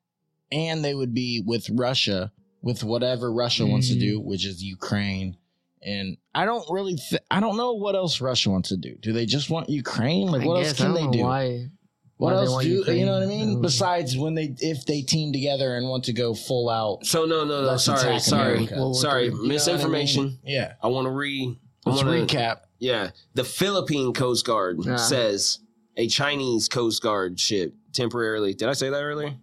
and they would be with Russia, with whatever Russia wants to Mm. do, which is Ukraine. And I don't really, th- I don't know what else Russia wants to do. Do they just want Ukraine? Like, what else I can don't they know do? Why? What why else do Ukraine. you know what I I mean? Besides when they if they team together and want to go full out. So no, no, no. Let's Sorry, sorry, America. Sorry. You I Misinformation. mean? Yeah. I want to re. Let's wanna- recap. Yeah, the Philippine Coast Guard says a Chinese Coast Guard ship temporarily. Did I say that earlier?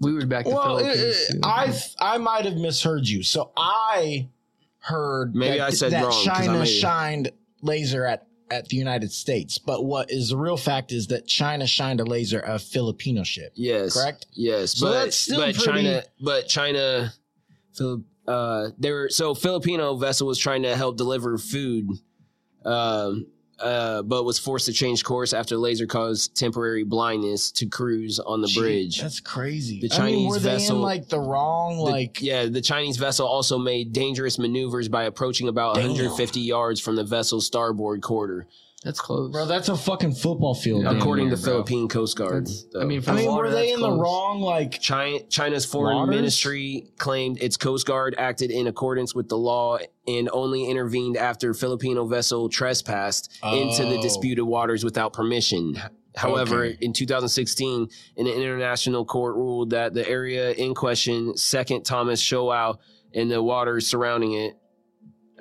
we were back the Well, it, Philippines. it. I I might have misheard you. So I heard Maybe that, I said that wrong, 'cause I China made- shined laser at at the United States, but what is the real fact is that China shined a laser of a Filipino ship. Yes. Correct? Yes, So but that's still but pretty- China, but China, uh, they were so Filipino vessel was trying to help deliver food, um, uh, but was forced to change course after laser caused temporary blindness to crews on the Gee, bridge. That's crazy. The I mean, Chinese were they vessel- in like the wrong The- like yeah, the Chinese vessel also made dangerous maneuvers by approaching about Damn. 150 yards from the vessel's starboard quarter, that's close. Bro, that's a fucking football field. Yeah. according to bro. Philippine Coast Guard. That's- I mean, for I mean, water, were they that's in the wrong like China, China's foreign Waters? ministry claimed its Coast Guard acted in accordance with the law and only intervened after Filipino vessel trespassed into the Oh. disputed waters without permission. However, Okay. in 2016, an international court ruled that the area in question, Second Thomas Shoal, and the waters surrounding it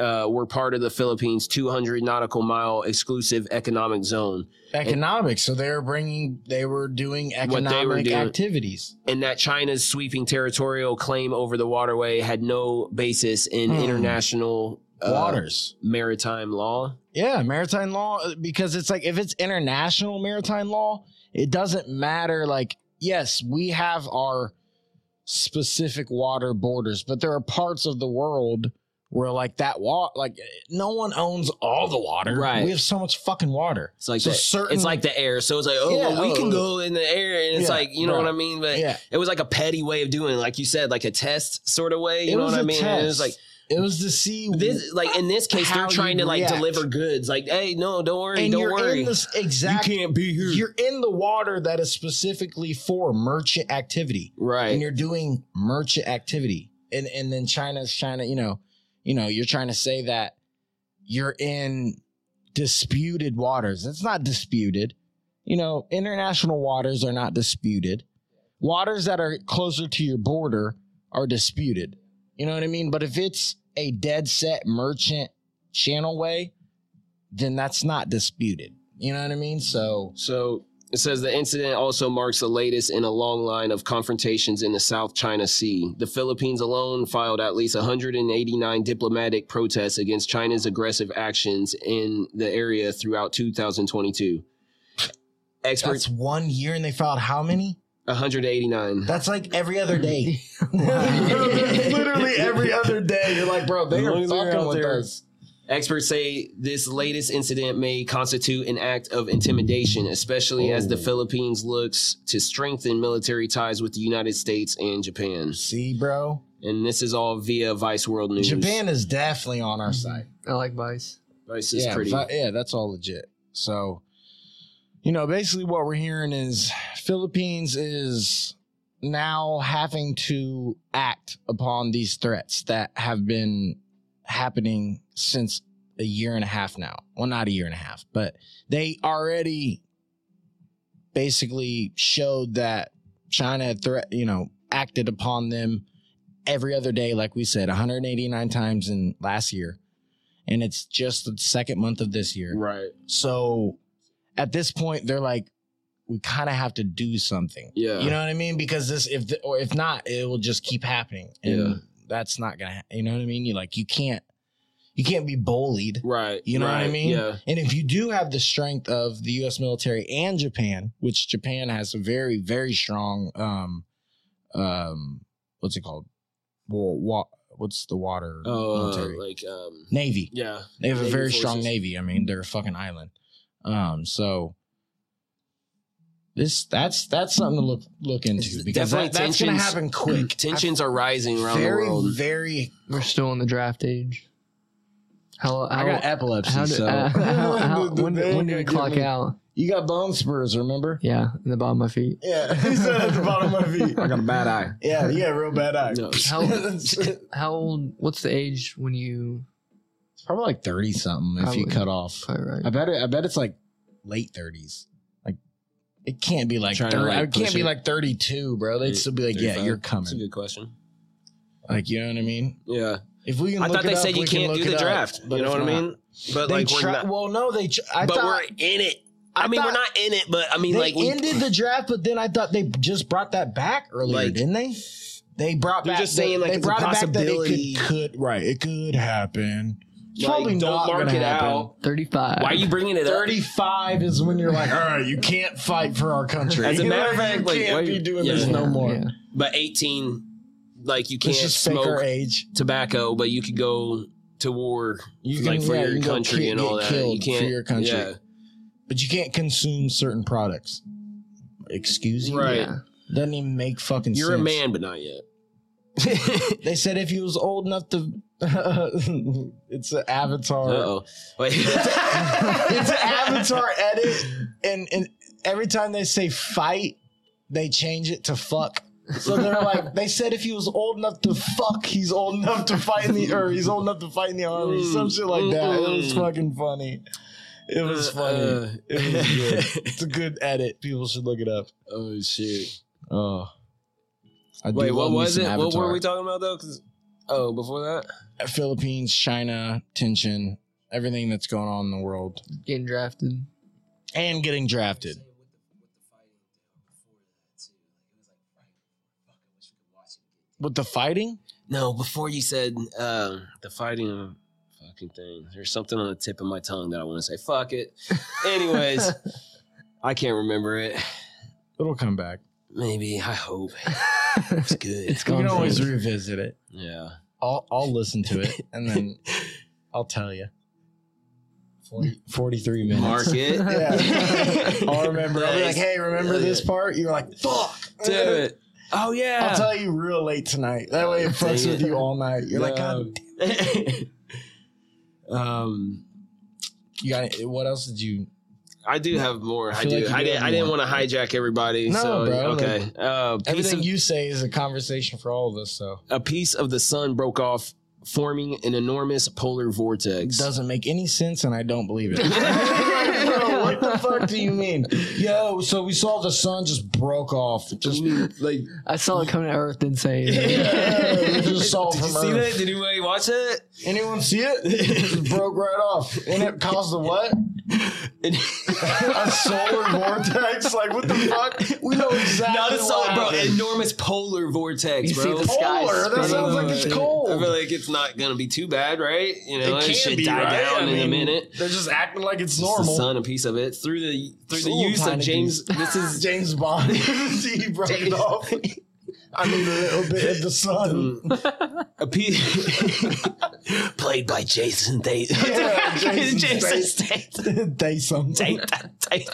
uh, were part of the Philippines' 200 nautical mile exclusive economic zone. economics? So they were bringing, they were doing What they were economic doing. activities. and that China's sweeping territorial claim over the waterway had no basis in Hmm. international uh, Waters. maritime law. Yeah, maritime law uh, because it's like if it's international maritime law, it doesn't matter. Like, yes, we have our specific water borders, but there are parts of the world where like that water, like no one owns all the water. Right. We have so much fucking water. It's like So the, certain- it's like the air. So it's like, oh, Yeah, well, we oh, can go in the air, and it's Yeah, like, you know bro. what I mean? But Yeah. it was like a petty way of doing it, like you said, like a test sort of way. You It know what I mean? It was like It was to see this, like in this case, they're trying to like react. deliver goods. Like, hey, no, don't worry, and don't worry. this exact. you can't be here. You're in the water that is specifically for merchant activity. right. and you're doing merchant activity and and then china's China, you know you know you're trying to say that you're in disputed waters it's not disputed you know international waters are not disputed waters that are closer to your border are disputed. You know what I mean? But if it's a dead set merchant channel way, then that's not disputed. You know what I mean? So So it says the incident also marks the latest in a long line of confrontations in the South China Sea. The Philippines alone filed at least 189 diplomatic protests against China's aggressive actions in the area throughout 2022. Experts that's one year and they filed how many? 189. That's like every other day. *laughs* *laughs* Literally every other day. You're like, bro, they As are fucking with us. Experts say this latest incident may constitute an act of intimidation, especially as the Oh. Philippines looks to strengthen military ties with the United States and Japan. See, bro? And this is all via Vice World News. Japan is definitely on our mm-hmm. side. I like Vice. Vice is yeah, pretty. fi- yeah, that's all legit. So, you know, basically what we're hearing is Philippines is now having to act upon these threats that have been happening since a year and a half now. Well, not a year and a half, but they already basically showed that China had threat, you know, acted upon them every other day, like we said, 189 times in last year. And it's just the second month of this year. Right. So at this point, they're like, we kind of have to do something. Yeah. You know what I mean? Because this, if the, or if not, it will just keep happening, and Yeah. that's not gonna. You know what I mean? You like you can't, you can't be bullied. Right. You know what I mean? Yeah. And if you do have the strength of the U.S. military and Japan, which Japan has a very, very strong, um, um, what's it called? Well, wa- what's the water Oh, uh, military? like um. Navy. Yeah. They have a Navy very strong navy. I mean, they're a fucking island. Um, so this that's that's something to look look into because definitely that, that's gonna tensions- happen quick. *clears throat* Tensions are rising around very, the world. very. We're still in the draft age. How, how, I got epilepsy, how, do- so uh, *laughs* *laughs* how, how, The- the when, thing when do we clock me- out? You got bone spurs, remember? Yeah, in the bottom of my feet. Yeah, *laughs* he said at the bottom of my feet. I got a bad eye. Yeah, yeah, a real bad eye. No. How, how old? What's the age when you? It's probably like thirty something if you cut off. Right. I bet it. I bet it's like late thirties. Like it can't be like 30, like, it can't be it. like thirty two, bro. They'd still be like, yeah, you're coming." That's a good question. Like you know what I mean? Yeah. If we can, I look thought it they up, said you can can't look do the it up. draft. You know what I mean? But They like we're not. well, no, they. tr- I but thought, we're in it. I, I mean, we're not in it, but I mean, they like we, ended the draft, but then I thought they just brought that back earlier, Like- didn't they? They brought They're back. just saying, like, they it's a brought it back that possibility. it could, could right. It could happen. Like, probably don't not mark gonna it happen. out. Thirty-five. Why are you bringing it up? 35 is when you're like, all right, you can't fight for our country. As a matter of fact, you like, can't why be you- doing yeah. this no more. yeah. But 18, like you can't just smoke age. tobacco, but you could go to war You like for yeah, your you can go country and all get that. You can't for your country. Yeah. But you can't consume certain products. Excuse me. Right. Yeah. Doesn't even make fucking sense. You're sense. a man, but not yet. *laughs* They said if he was old enough to. *laughs* it's an avatar. Uh-oh. Wait. *laughs* it's an avatar edit, and and every time they say fight, they change it to fuck. So they're like, they said if he was old enough to fuck, he's old enough to fight in the or he's old enough to fight in the army, some shit like that. It was Mm. fucking funny. It was funny. Uh, it was good. *laughs* It's a good edit. People should look it up. oh shit. Oh, I do Wait, what was some it? What were we talking about though? 'Cause- oh, before that. Philippines, China, tension, everything that's going on in the world, Getting drafted. and getting drafted. With the fighting, No, before you said uh, the fighting fucking thing. There's something on the tip of my tongue that I want to say. Fuck it. *laughs* Anyways, *laughs* I can't remember it. it'll come back. Maybe. I hope. *laughs* It's good. It's We gone. can for always you. revisit it. yeah. I'll I'll listen to it and then I'll tell you. 40, 43 minutes. Mark it. Yeah. I'll remember. I'll be like, hey, remember this part? You're like, fuck. Do it. Oh yeah. I'll tell you real late tonight. That way it fucks with you all night. You're like, God, *laughs* um, you got it. What else did you? I do have more. I I, do. like I didn't. I didn't want to hijack everybody. No, so, bro, Okay. like, uh, Everything of, you say is a conversation for all of us. So a piece of the sun broke off forming an enormous polar vortex. Doesn't make any sense, and I don't believe it. *laughs* Bro, what the fuck do you mean? Yo, so we saw the sun just broke off. Just mm. like I saw it coming to Earth. Didn't say. yeah, we just saw it Did you from see Earth. that? Did anybody watch that? Anyone see it? It just broke right off, and it caused a what? a solar vortex? Like what the fuck? We know exactly. Not a what solar, bro. happened. Enormous polar vortex, You see bro. the sky Polar. That spinning. sounds like it's I cold. feel like it's not gonna be too bad, right? You know, it, it can should be die right? down I in a mean, minute. They're just acting like it's It's the normal. sun, a piece of it through the through the use of James. This is *laughs* James Bond. *laughs* he broke it off. I need a little bit of the sun. Mm. a piece *laughs* played by Jason Tate. Yeah, Jason Jason Statham. Tate. they some Tate. Tate.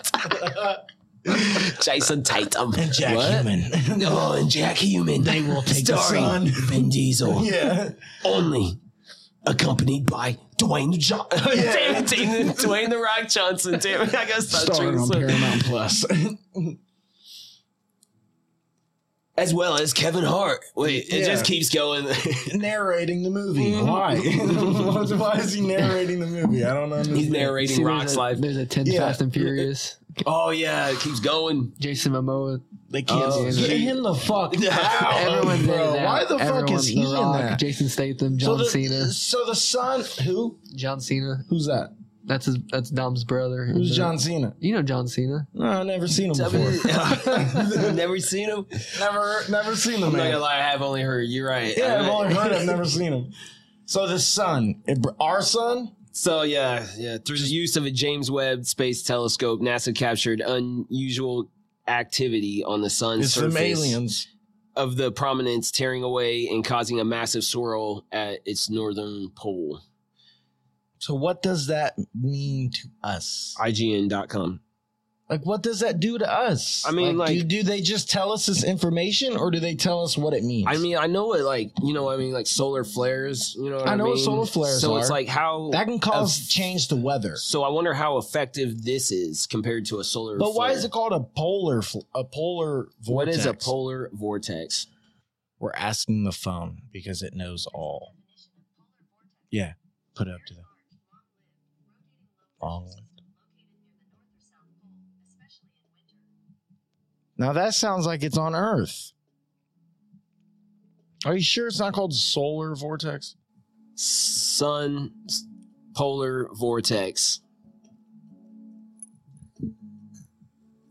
Jason Tatum. and Jack What? Human. Oh, and Jack Human. They will take the Starring sun. Vin Diesel. yeah. Only accompanied by Dwayne John. *laughs* damn it, Dwayne, Dwayne the Rock Johnson. Damn it, I gotta stop Starring drinking on some- Paramount Plus. *laughs* As well as Kevin Hart. Wait, it Yeah. just keeps going. *laughs* narrating the movie. Mm-hmm. Why? Why is he narrating the movie? I don't understand. He's narrating See, Rock's there's a, life. There's a 10 Yeah. Fast and Furious. Oh yeah, it keeps going. Jason Momoa. They can't Oh, get yeah. him the fuck *laughs* out, Everyone's in bro. that. Why the fuck is he The in Rock, that? Jason Statham, So John the, Cena. so the son, who? John Cena. Who's that? That's his. That's Dom's brother. Who's And, John Cena? You know John Cena. No, I've never seen him before. *laughs* *laughs* Never seen him. never, never seen him. I'm not gonna lie, I have only heard. You're right. Yeah, I I've only heard. I've never seen him. So the son, it, our son. So yeah, yeah. Through the use of a James Webb Space Telescope, NASA captured unusual activity on the sun's It's surface aliens. of the prominence tearing away and causing a massive swirl at its northern pole. So what does that mean to us? IGN.com. Like, what does that do to us? I mean, do, like- do they just tell us this information, or do they tell us what it means? I mean, I know it like you know, I mean, like solar flares. You know, I I, know what solar flares are. So it's like how that can cause change the weather. So I wonder how effective this is compared to a solar. But why is it called a polar a polar vortex? What is a polar vortex? We're asking the phone because it knows all. Yeah, put it up to the long Now that sounds like it's on Earth. Are you sure it's not called solar vortex? Sun polar vortex.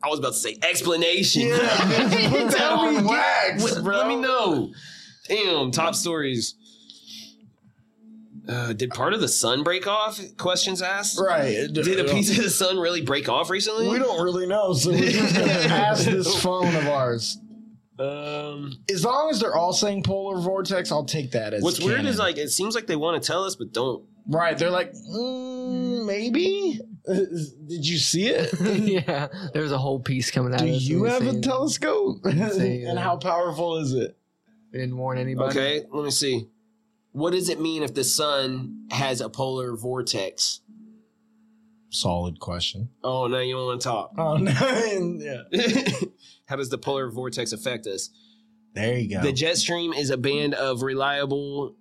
I was about to say explanation. put *laughs* that Tell on me, wax, what- bro. Let me know. Damn, top stories. Uh, did part of the sun break off? Questions asked. Right. Did a piece of the sun really break off recently? We don't really know, so we're just gonna *laughs* ask this phone of ours. Um, As long as they're all saying polar vortex, I'll take that as. what's weird is like it seems like they want to tell us, but don't. right? They're like, mm, maybe. *laughs* Did you see it? *laughs* yeah, there's a whole piece coming out. Do of you have a telescope? And how powerful is it? We didn't warn anybody. Okay, let me see. What does it mean if the sun has a polar vortex? Solid question. Oh, now you don't want to talk. Oh no! *laughs* yeah. *laughs* How does the polar vortex affect us? There you go. The jet stream is a band of reliable,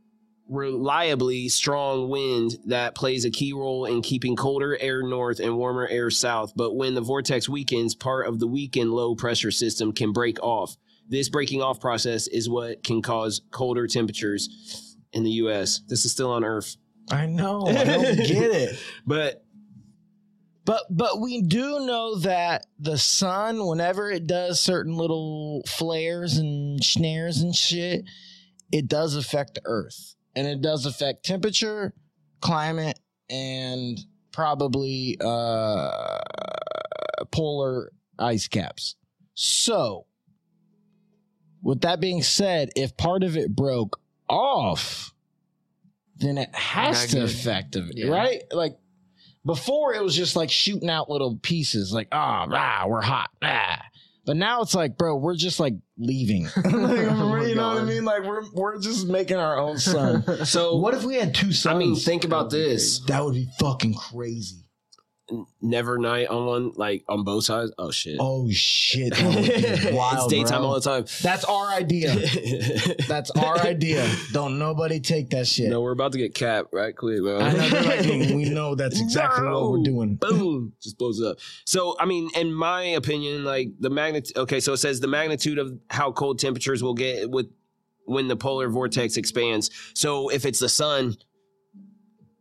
reliably strong wind that plays a key role in keeping colder air north and warmer air south. But when the vortex weakens, part of the weakened low pressure system can break off. This breaking off process is what can cause colder temperatures in the U.S. This is still on Earth, I know. I *laughs* don't get it. but But but we do know that the sun, whenever it does certain little flares and snares and shit, it does affect the earth. And it does affect temperature, climate, and probably uh polar ice caps. So with that being said, if part of it broke off, then it has to affect it, Yeah. right? Like before it was just like shooting out little pieces, like, ah, rah, we're hot. Ah. But now it's like, bro, we're just like leaving. *laughs* Like, *laughs* We're you know what I mean? Like we're we're just making our own sun. *laughs* so what if we had two suns? I mean, think about this. That would be fucking crazy. Never night on one like on both sides. Oh shit. Oh shit! *laughs* it's daytime bro. all the time. That's our idea. *laughs* That's our idea. Don't nobody take that shit. No, we're about to get capped right quick, bro. I know like, *laughs* "Mm, we know that's exactly what we're doing. boom, just blows up. So, I mean, in my opinion, like the magnitude. Okay, so it says the magnitude of how cold temperatures will get with when the polar vortex expands. So, if it's the sun,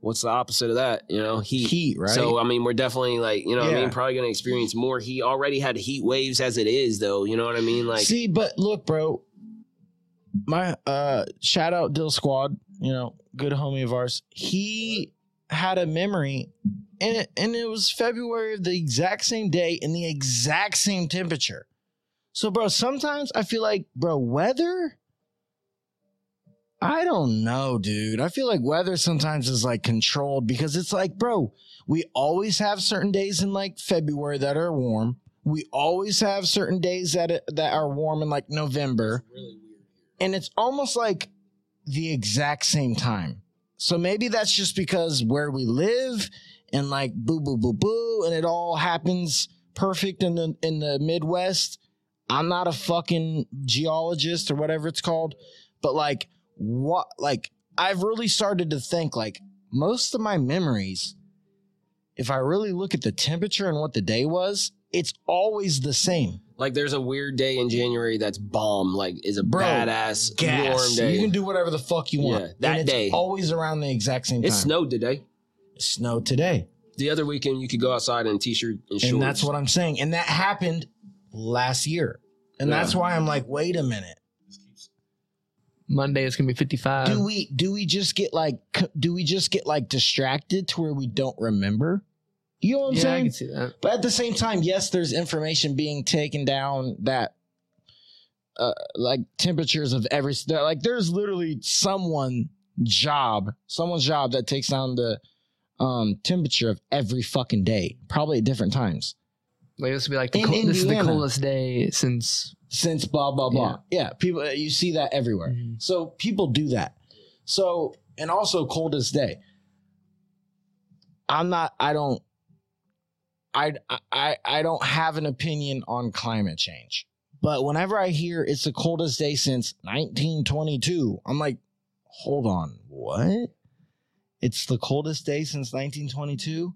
what's the opposite of that? You know, heat. Heat, right? So, I mean, we're definitely like, you know, what I mean, probably going to experience more heat. Already had heat waves as it is, though. You know what I mean? Like, See, but look, bro. My uh shout out Dill Squad, you know, good homie of ours. He had a memory and it, and it was February of the exact same day in the exact same temperature. So bro, sometimes I feel like, bro, weather I don't know, dude. I feel like weather sometimes is like controlled because it's like, bro, we always have certain days in like February that are warm. We always have certain days that uh, that are warm in like November. Really And it's almost like the exact same time. So maybe that's just because where we live and like boo boo boo boo and it all happens perfect in the in the Midwest. I'm not a fucking geologist or whatever it's called, but like what like I've really started to think like most of my memories if I really look at the temperature and what the day was, it's always the same. like there's a weird day in January that's bomb. Like, is a Bro, badass warm Gas. day. You can do whatever the fuck you want. Yeah, that day. always around the exact same time. it snowed today. It snowed today. The other weekend, you could go outside in a t-shirt and shorts. And that's what I'm saying. And that happened last year. And Yeah. that's why I'm like, wait a minute. Monday it's gonna be 55. Do we do we just get like do we just get like distracted to where we don't remember? You know what I'm yeah, I saying? can see that. But at the same time, yes, there's information being taken down that, uh, like temperatures of every like there's literally someone job, someone's job that takes down the um temperature of every fucking day, probably at different times Like this will be like the cold, this is the coldest day since. Since blah blah blah. Yeah, people you see that everywhere. Mhm. So people do that. So and also coldest day. I'm not. I don't. I I I don't have an opinion on climate change. But whenever I hear it's the coldest day since 1922, I'm like, hold on, what? It's the coldest day since 1922.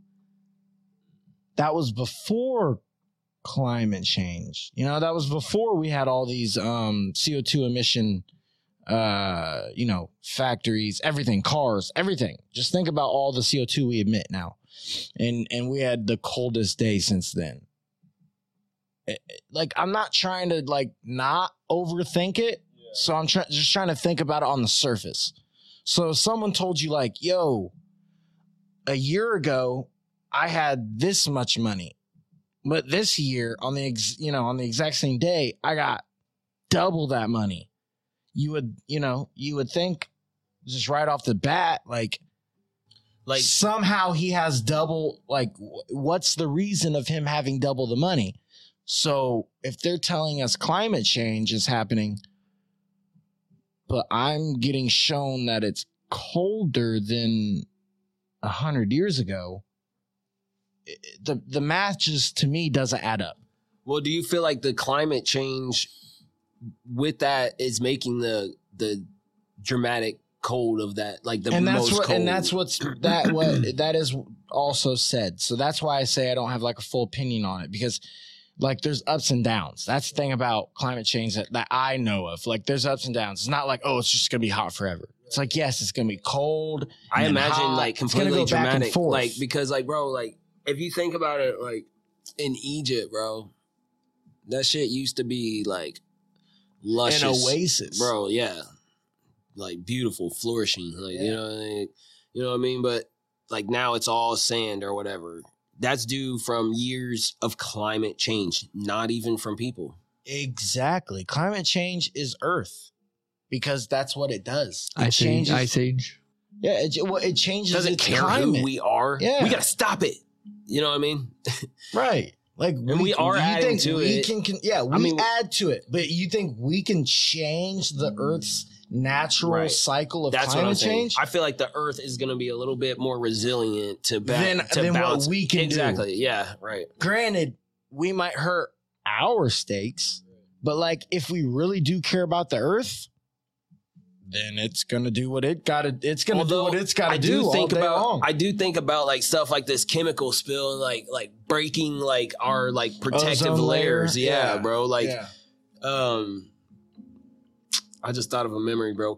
That was before climate change. You know, that was before we had all these um CO2 emission uh, you know, factories, everything, cars, everything. Just think about all the CO2 we emit now. And and we had the coldest day since then. Eh, eh, Like I'm not trying to like not overthink it. So I'm trying just trying to think about it on the surface. So if someone told you like, "Yo, a year ago I had this much money." But this year on the ex, you know, on the exact same day, I got double that money. You would you know you would think just right off the bat like like somehow he has double like what's the reason of him having double the money? So if they're telling us climate change is happening but i'm getting shown that it's colder than a hundred years ago the the math just to me doesn't add up. Well, do you feel like the climate change with that is making the the dramatic cold of that like the and that's most what cold? and that's what's that what *clears throat* that is also said. So that's why i say i don't have like a full opinion on it because like there's ups and downs. That's the thing about climate change that, that i know of. Like there's ups and downs. It's not like oh it's just gonna be hot forever. It's like yes it's gonna be cold I imagine hot. like completely go dramatic, like because like bro, like if you think about it, like in Egypt, bro, that shit used to be like an luscious, oasis bro. Yeah, like beautiful, flourishing, like you Yeah. know, like, you know what I mean. But like now it's all sand or whatever. That's due from years of climate change, not even from people. exactly climate change is earth because that's what it does it Ice Age. changes Ice Age. yeah it, well, it changes Doesn't care climate who we are. Yeah. we gotta stop it. You know what I mean? Right. Like And we are you adding think to we it. Can, can, yeah, we mean- add to it, but you think we can change the Earth's natural Right. cycle of That's climate change, I feel like the Earth is going to be a little bit more resilient to ba- Than- to than what we can do. exactly. Yeah, right. granted, we might hurt our stakes, but like if we really do care about the earth, then it's gonna do what it gotta. It's gonna do what it's gotta I do. do think about long. I do think about like stuff like this chemical spill and like like breaking like our like protective Ozone layer, layers. Yeah, yeah, bro. Like Yeah. um I just thought of a memory, bro.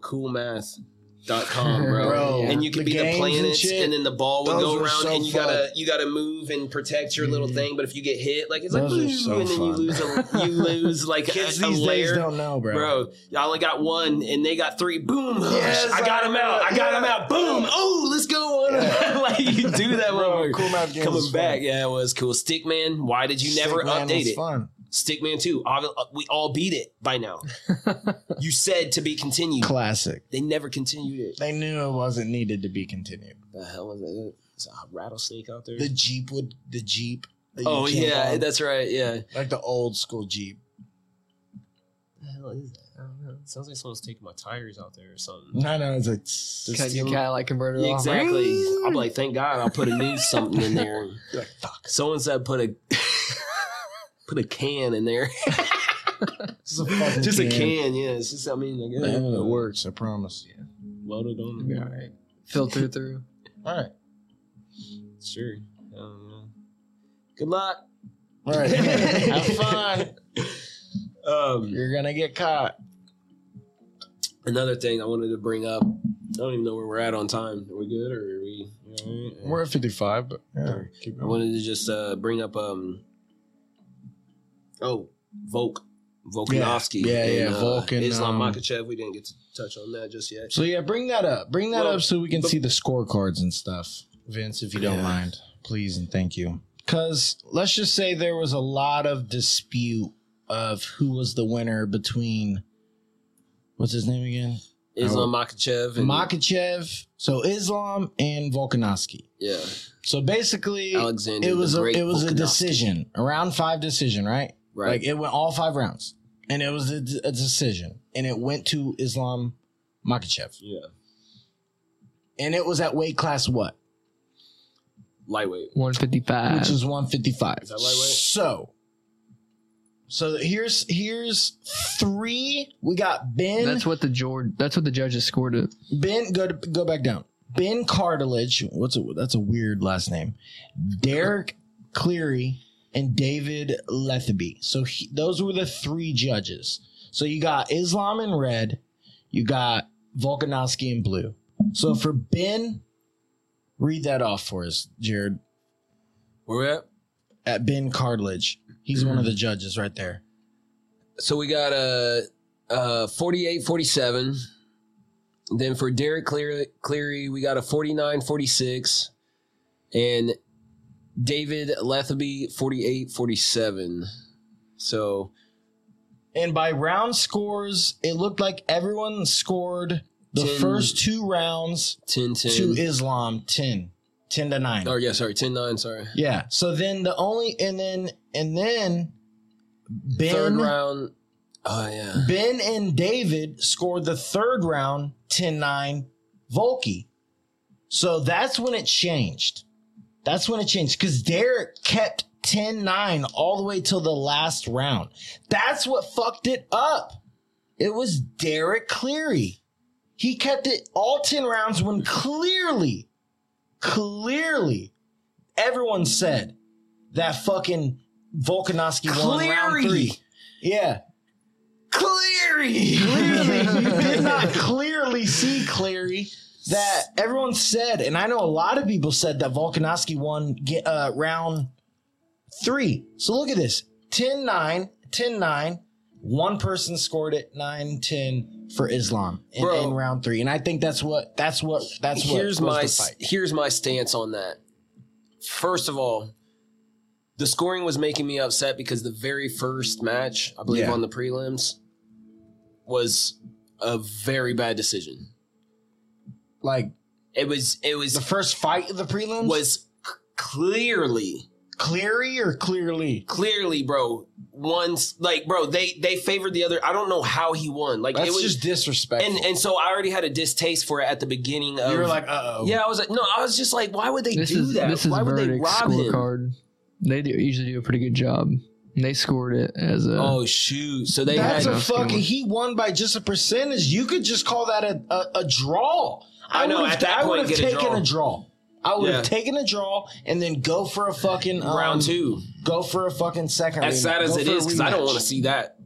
Coolmath.com, *laughs* bro. Bro, and you could the be the games and planets and, then the ball would those go around so and you fun. gotta you gotta move and protect your little mm. thing. But if you get hit, like it's Those like so and then you lose a, you *laughs* lose like Kids a these layer. days don't know, bro. Bro, I only got one, and they got three. Boom! *laughs* Yes, I got him out. I got him out. Boom! Oh, let's go on. like you do that, Bro, motherfucker. Cool Coming back, fun. yeah, it was cool. Stickman, why did you never Stickman update it? Fun. Stickman two, uh, we all beat it by now. *laughs* you said to be continued. Classic. They never continued it. They knew it wasn't needed to be continued. The hell was it? It's a rattlesnake out there. The Jeep would the Jeep. oh yeah, on, that's right. Yeah. like the old school Jeep. the hell is that? I don't know. It sounds like someone's taking my tires out there or something. No, no, it's like Cut your Cadillac converter Yeah, off. exactly. *laughs* I'm like, thank God I'll put a new something in there. *laughs* Like fuck. Someone said put a put a can in there. *laughs* Just a fucking just a can, yeah. It's just I mean, like, yeah, Yeah, it works. I promise. Yeah. Loaded on. Be all right. Filter through. *laughs* All right. Sure. I. Good luck. All right. *laughs* Have fun. Um, You're gonna get caught. another thing I wanted to bring up. I don't even know where we're at on time. Are we good or are we? you all right? We're at 55, but yeah, keep I wanted to just uh, bring up um oh Volk Volkanovski Yeah, yeah, and, yeah, uh, Volkan, Islam um, Makhachev. We didn't get to touch on that just yet. So yeah, bring that up. Bring that Well, up so we can but- see the scorecards and stuff, Vince, if you don't Yeah. mind, please and thank you. Because let's just say there was a lot of dispute of who was the winner between what's his name again, Islam Makhachev and Makhachev. So Islam and Volkanovski. yeah So basically, Alexander. it was a it was a decision, a round five decision, right? Right? Like it went all five rounds, and it was a, a decision, and it went to Islam Makhachev, yeah, and it was at weight class what, lightweight. 155. which is one fifty five. Is that lightweight? So, so here's here's three. We got Ben. that's what the George. That's what the judges scored it. Ben, go to, go back down. Ben Cartlidge. What's a that's a weird last name. Derek Cleary and David Lethaby. So he, those were the three judges. So you got Islam in red, you got Volkanovski in blue. So for Ben, read that off for us, Jared. Where we at? At Ben Cartlidge, he's one of the judges right there. So we got a uh, uh, 48 47. Then for Derek Cleary, Cleary, we got a 49 46. And David Lethaby, 48 47. So, And by round scores, it looked like everyone scored the Ten. first two rounds 10 10. to Islam 10, 10 to 9. Oh, yeah, sorry, 10 9, sorry. Yeah. So then the only and then and then Ben Third round. Oh, yeah. Ben and David scored the third round 10-9 Volky. So that's when it changed. That's when it changed because Derek kept 10-9 all the way till the last round. That's what fucked it up. It was Derek Cleary. He kept it all 10 rounds when clearly, clearly, everyone said that fucking Volkanovski won round Cleary. three. Yeah. Cleary! Clearly, you *laughs* did not clearly see Cleary that everyone said, and I know a lot of people said that Volkanovski won get, uh, round three. So look at this 10 9, 10 9. One person scored it 9 10 for Islam in, in round three. And I think that's what, that's what, that's what here's my here's my stance on that. First of all, the scoring was making me upset because the very first match, I believe Yeah. on the prelims, was a very bad decision. Like It was it was the first fight of the prelims was c- clearly Cleary or clearly? Clearly, bro. Once, like, bro, they they favored the other. I don't know how he won. Like, That's it was just disrespectful. and and so I already had a distaste for it at the beginning of. you were like, uh oh. yeah, I was like, no, I was just like, why would they This do is that? this is why would they verdict's rob him? They do, usually do a pretty good job. And they scored it as a. Oh shoot! So they That's had a fucking. He won by just a percentage. You could just call that a a, a draw. I know, at that I point, would have get a taken draw. a draw. I would Yeah. have taken a draw and then go for a fucking um, round two. Go for a fucking second. As rematch. sad as Go it is, because I don't want to see that.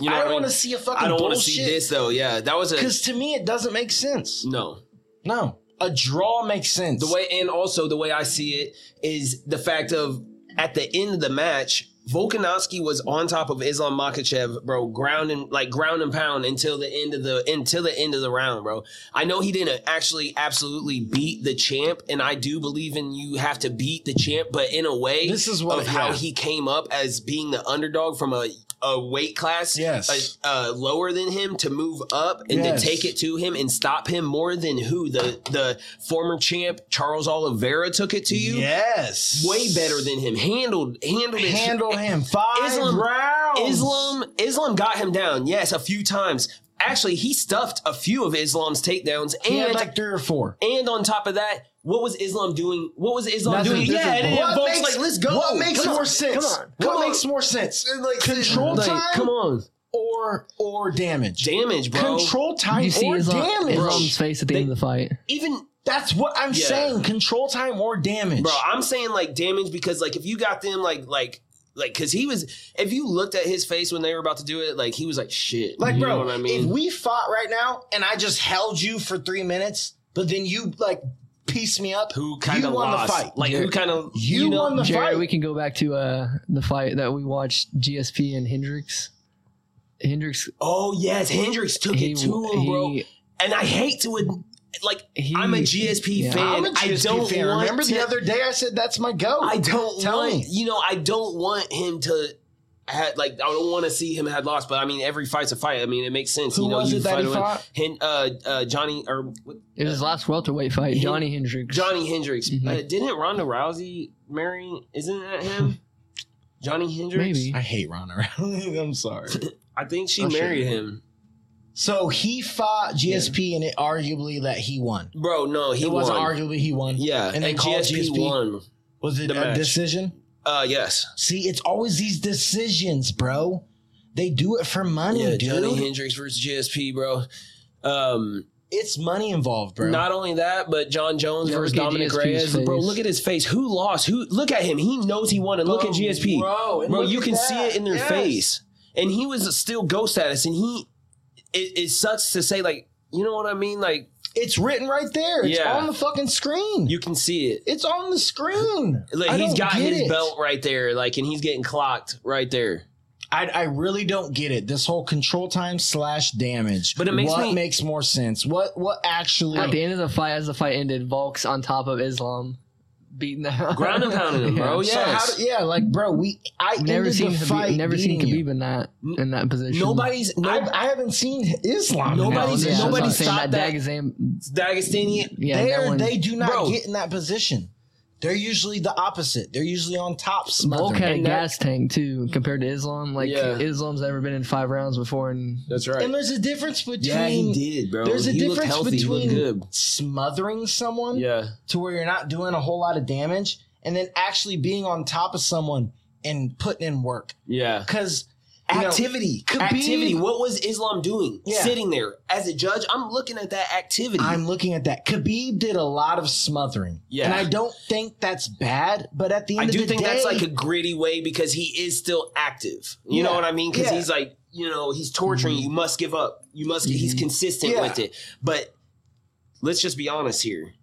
You know I don't want to see a fucking. I don't want want to see this though. Yeah, that was a because to me it doesn't make sense. no. No, a draw makes sense. The way and also the way I see it is the fact of at the end of the match, Volkanovski was on top of Islam Makhachev, bro, ground and like ground and pound until the end of the until the end of the round, bro. I know he didn't actually absolutely beat the champ, and I do believe in you have to beat the champ, but in a way, This is what- of how he came up as being the underdog from a a weight class Yes. uh, uh, lower than him to move up and Yes. to take it to him and stop him more than who the the former champ Charles Oliveira took it to you. yes, Way better than him. Handled handled it. handle him five Islam- rounds. Islam Islam got him down. Yes, a few times. Actually, he stuffed a few of Islam's takedowns He had and like three or four. and on top of that, what was Islam doing? What was Islam Nothing. doing? Yeah, and What folks makes, like let's go. What makes Come more on. sense? Come on. What Come on. makes more sense? Control Like, time come on. or or damage? Damage, bro. Control time you see or Islam, damage. Islam's face at the They- end of the fight. Even That's what I'm Yeah. saying. Control time or damage. bro i'm saying like damage because like if you got them like like like because he was if you looked at his face when they were about to do it like he was like shit like, you bro, know what i mean if we fought right now and I just held you for three minutes, but then you like piece me up, who kind of you won lost the fight. like who kind of You know, won the Jared, fight. we can go back to uh, the fight that we watched GSP and Hendricks. Hendricks, oh yes hendricks took he, it to him bro and i hate to ad- like he- i'm a gsp yeah. fan I'm a GSP i don't fan. want Remember to, the other day I said that's my go. i don't Tell want me. you know i don't want him to had like I don't want to see him had lost, but I mean every fight's a fight. I mean it makes sense. Who you know, was you it that he fought? Hen, uh, uh, Johnny or what- It was his last welterweight fight, He- Johnny Hendricks. Johnny Hendricks. Mhm. Uh, didn't Ronda Rousey marry? Isn't that him? Johnny Hendricks. Maybe. I hate Ronda around. *laughs* I'm sorry. *laughs* I think she sure. married him. So he fought GSP and it arguably that he won. Bro, no, he it wasn't won. arguably he won. Yeah, And and, they called GSP, GSP? won. Was it The a match. decision? Uh, yes. See, it's always these decisions, bro. They do it for money, Yeah, dude. Johnny Hendricks versus GSP, bro. Um, it's money involved, bro. not only that, but Jon Jones Yeah, versus look Dominic GSP's Reyes. Bro, look at his face. Who lost? Who? Look at him. He knows he won. And look at GSP, bro. bro. You at can see it in their Yes. face. And he was still ghost status, and he. It, it sucks to say, like, you know what I mean? Like, It's written right there. It's Yeah. on the fucking screen. you can see it. it's on the screen. *laughs* Like I he's don't got get his it. belt right there, like, and he's getting clocked right there. I, I really don't get it. This whole control time slash damage. But it makes what me- makes more sense. What what actually At the end of the fight, as the fight ended, Volk's on top of Islam, beating the hell. Ground and pounding *laughs* him, bro. So how Yes. do- yeah, like bro, we I Never ended seen the Khabib, fight. never seen beating you. Khabib in that in that position. Nobody's no, I, I haven't seen Islam. in that Nobody's- position. nobody I'm saying stopped that. Dagestani- Dagestani. yeah, They're- one- they do not Bro. get in that position. They're usually the opposite. They're usually on top. Volk smothering. And gas tank too, compared to Islam. Like Yeah. Islam's never been in five rounds before, and That's right. And there's a difference between yeah, he did, bro. there's a he looked difference healthy. he looked between good. smothering someone Yeah, to where you're not doing a whole lot of damage and then actually being on top of someone and putting in work. yeah. Because Activity, Khabib- activity. What was Islam doing? Yeah. Sitting there as a judge. I'm looking at that activity. I'm looking at that. Khabib did a lot of smothering. Yeah. And I don't think that's bad, but at the end, I do of the think that's like a gritty way because he is still active. You know what I mean? Because Yeah. he's like, you know, he's torturing mm-hmm. you. You must give up. You must. He's mm-hmm. consistent Yeah. with it. But let's just be honest here.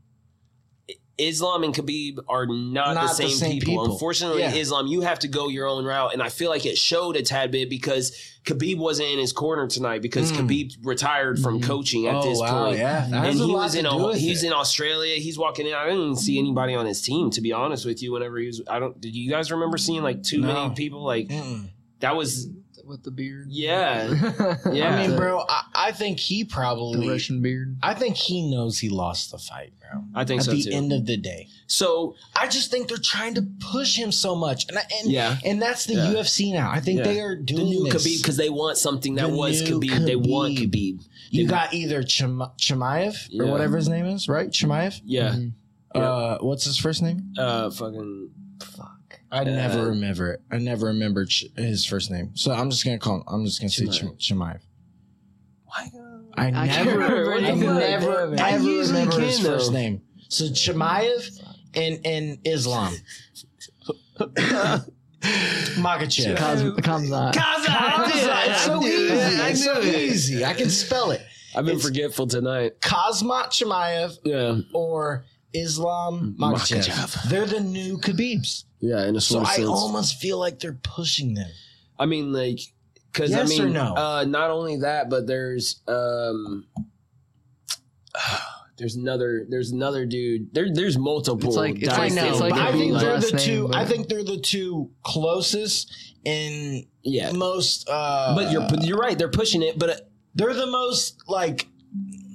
Islam and Khabib are not, Not the, the same same people. people. Unfortunately, Yeah. Islam, you have to go your own route, and I feel like it showed a tad bit because Khabib wasn't in his corner tonight because Mm. Khabib retired from coaching at oh, this wow, point. Yeah. That And he was in a, he's it. in Australia. He's walking in. I didn't see anybody on his team to be honest with you. Whenever he was, I don't. Did you guys remember seeing like too No. many people? Like Mm-mm. that was with the beard. yeah. *laughs* Yeah. I mean, bro, I, I think he probably The probably. Russian beard. I think he knows he lost the fight, bro. I think At so the too. end of the day, so I just think they're trying to push him so much, and I, and Yeah. and that's the Yeah. UFC now. I think Yeah. they are the doing new this. Khabib because they want something that The was new Khabib. They want Khabib. Khabib. You They- got either Chim- Chimaev or Yeah. whatever his name is, right? Chimaev. yeah. Mhm. Yeah. Uh, what's his first name? Uh, fucking. Fuck. I Uh, never remember it. I never remember Ch- his first name, so I'm just gonna call. Him, I'm just gonna say Chimaev. Chim- Chimaev. Why? I, I never, remember I anything never. I ever usually remember his can, first name. So Chimaev and and Islam. *laughs* Makhachev. Kaz- *laughs* Khamzat. It's so easy. I It's so easy. I can spell it. I've been It's- forgetful tonight. Kazmat Chimaev Yeah, or Islam Makachev. Makhachev. They're the new Khabibs. Yeah. In a So sort of I sense. almost feel like they're pushing them. I mean, like, because I mean, or no? uh, not only that, but there's um, *sighs* there's another there's another dude. There there's multiple. It's like- it's I like- know, it's like but I a think they're last the name, two. I think they're the two closest and yeah. most. Uh, But you're you're right. They're pushing it, but uh, they're the most like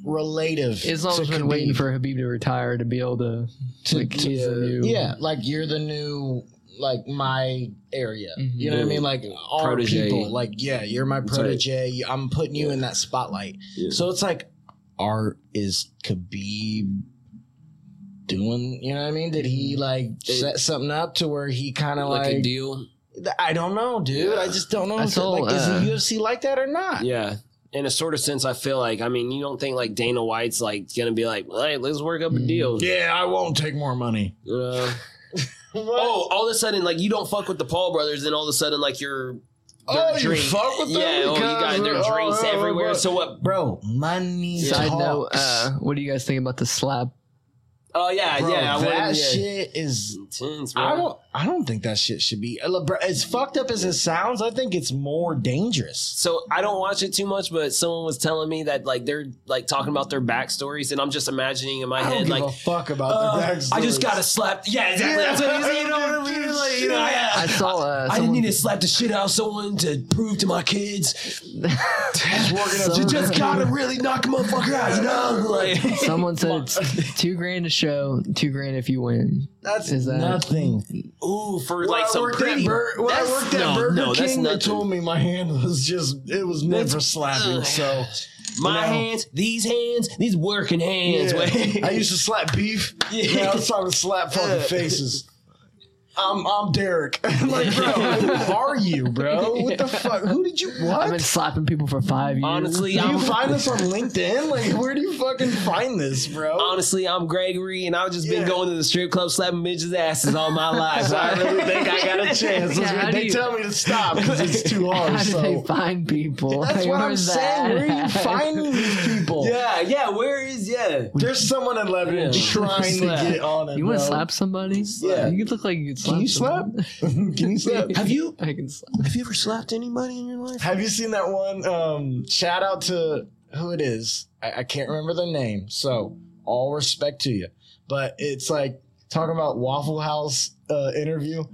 relative. Islam's to been Khabib. waiting for Khabib to retire to be able to. To- like, to- he's the new. Yeah, like you're the new like my area. Mhm. You know what I mean? Like our Protege. people. Like yeah, you're my That's right. protege. I'm putting you in that spotlight. Yeah. So it's like, art is Khabib doing? You know what I mean? Did he like It- set something up to where he kind of like, like? a deal. I don't know, dude. I just don't know. I if it- saw, like, is uh, the UFC like that or not? Yeah. In a sort of sense, I feel like I mean, you don't think like Dana White's like gonna be like, hey, let's work up a deal. Yeah, I won't take more money. You know? *laughs* Oh, all of a sudden, like you don't fuck with the Paul brothers, then all of a sudden, like you're Oh, their you fuck with them? Yeah, oh, you got their Because- drinks oh, everywhere. oh, So what? Bro, money Side note, uh, what do you guys think about the slap? Oh yeah, Bro, yeah. I that wouldn't- yeah. shit is. intense, bro. I don't. I don't think that shit should be. uh, look, bro, As fucked up as it sounds, I think it's more dangerous. So I don't watch it too much, but someone was telling me that like they're like talking about their backstories, and I'm just imagining in my I don't head give like. a fuck about uh, the I just gotta slap. Yeah, exactly. That's what he said. You know what I mean? Like, you know, I I, saw. Uh, I didn't need to slap the shit out of someone to prove to my kids. *laughs* Someone- You just gotta really knock a motherfucker out, you know? *laughs* Like, Someone said *laughs* it's two grand a show, two grand if you win. That's Is that- nothing. Ooh, for When like I some pretty. at, Bur- when I worked at no, Burger no, that's King, they told me my hand was just it was meant for slapping. Ugh. So My you know. hands, these hands, these working hands. yeah. I used to slap beef. *laughs* Yeah. Yeah, I was trying to slap fucking faces. I'm I'm Derek. *laughs* Like, bro, who are you, bro? What the fuck? Who did you what? I've been slapping people for five years. Honestly, do you I'm find this on LinkedIn? Like, where do you fucking find this, bro? honestly, I'm Gregory, and I've just been going to the strip club slapping bitches' asses all my life. So I I really *laughs* think I got a chance. Yeah, they you- tell me to stop because it's too *laughs* hard. How do they find people? that's Like, what I'm where's saying. Where are you that? finding these people? yeah, yeah. Where is yeah? There's someone in Lebanon Yeah. trying to get on it. You want to slap somebody? Yeah. You could look like you could slap. Can you *laughs* slap? Can you slap? Have you I can slap. have you ever slapped anybody in your life? Have you seen that one? Um, shout out to who it is. I, I can't remember the name. So all respect to you. But it's like talking about Waffle House uh, interview.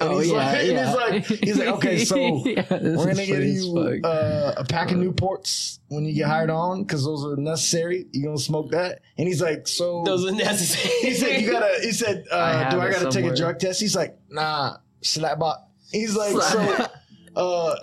And Oh he's yeah, like, yeah. he's like, he's like, okay, so *laughs* Yeah, we're gonna give you uh, a pack of Newports when you get hired on because those are necessary. You gonna smoke that? And he's like, so *laughs* Those are necessary. he said you gotta. He said, *laughs* uh, have "Do I gotta take a drug test?" He's like, "Nah, slap slapbot." He's like, "So, uh,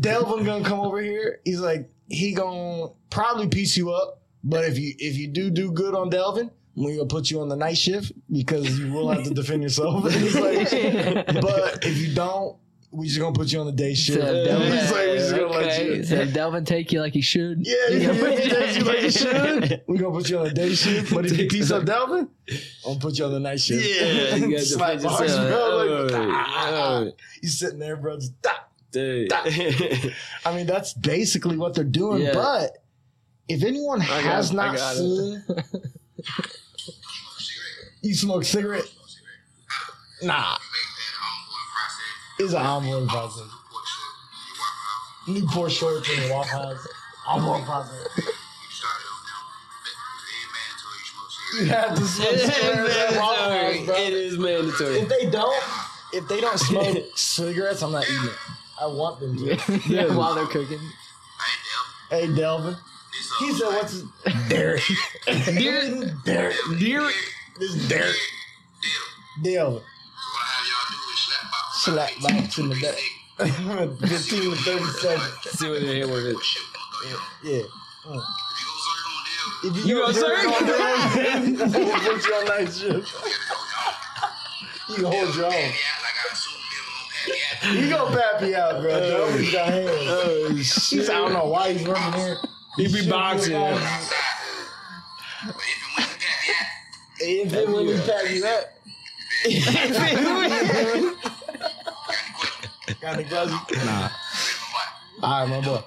Delvin gonna come over here." He's like, "He gonna probably piece you up, but if you if you do do good on Delvin, we gonna put you on the night shift because you will have to defend yourself." *laughs* Like, *laughs* "But if you don't." We just gonna put you on the day shift. So Delvin- He's like, we just gonna let Okay. you. So Delvin take you like he should. Yeah, you yeah, yeah, yeah, you like you should. We gonna put you on the day shift, but if you piece up Delvin, I'm gonna put you on the night shift. Yeah, you Slap *laughs* bars, bro. Like, Oh, ah. oh, You sitting there, bro. Just, stop. dude. I mean, that's basically what they're doing. Yeah. But if anyone has not seen, you smoke cigarette? Nah, it's an onboarding process. Newport shorts and Waffle House. Onboarding process. You have to smoke cigarettes at Waffle House, bro. It is mandatory. If they don't, if they don't smoke *laughs* cigarettes, I'm not eating it. I want them to. *laughs* yeah, while they're cooking. Hey, Delvin. He said, "What's his Derek? *laughs* Derek? Derek? This is Derek? Deal. Slap box in the back. *laughs* 15 to 30 seconds. see what the hell with it. Yeah. If You go go on there, we'll put you on night shift. You can *laughs* hold your own. He gonna pap you out, bro. Oh, Nobody's got hands. Oh He I don't know why he's running here. He be should boxing. Boxing. If it when he pap you up. Got the gloves? Nah. All right, my boy.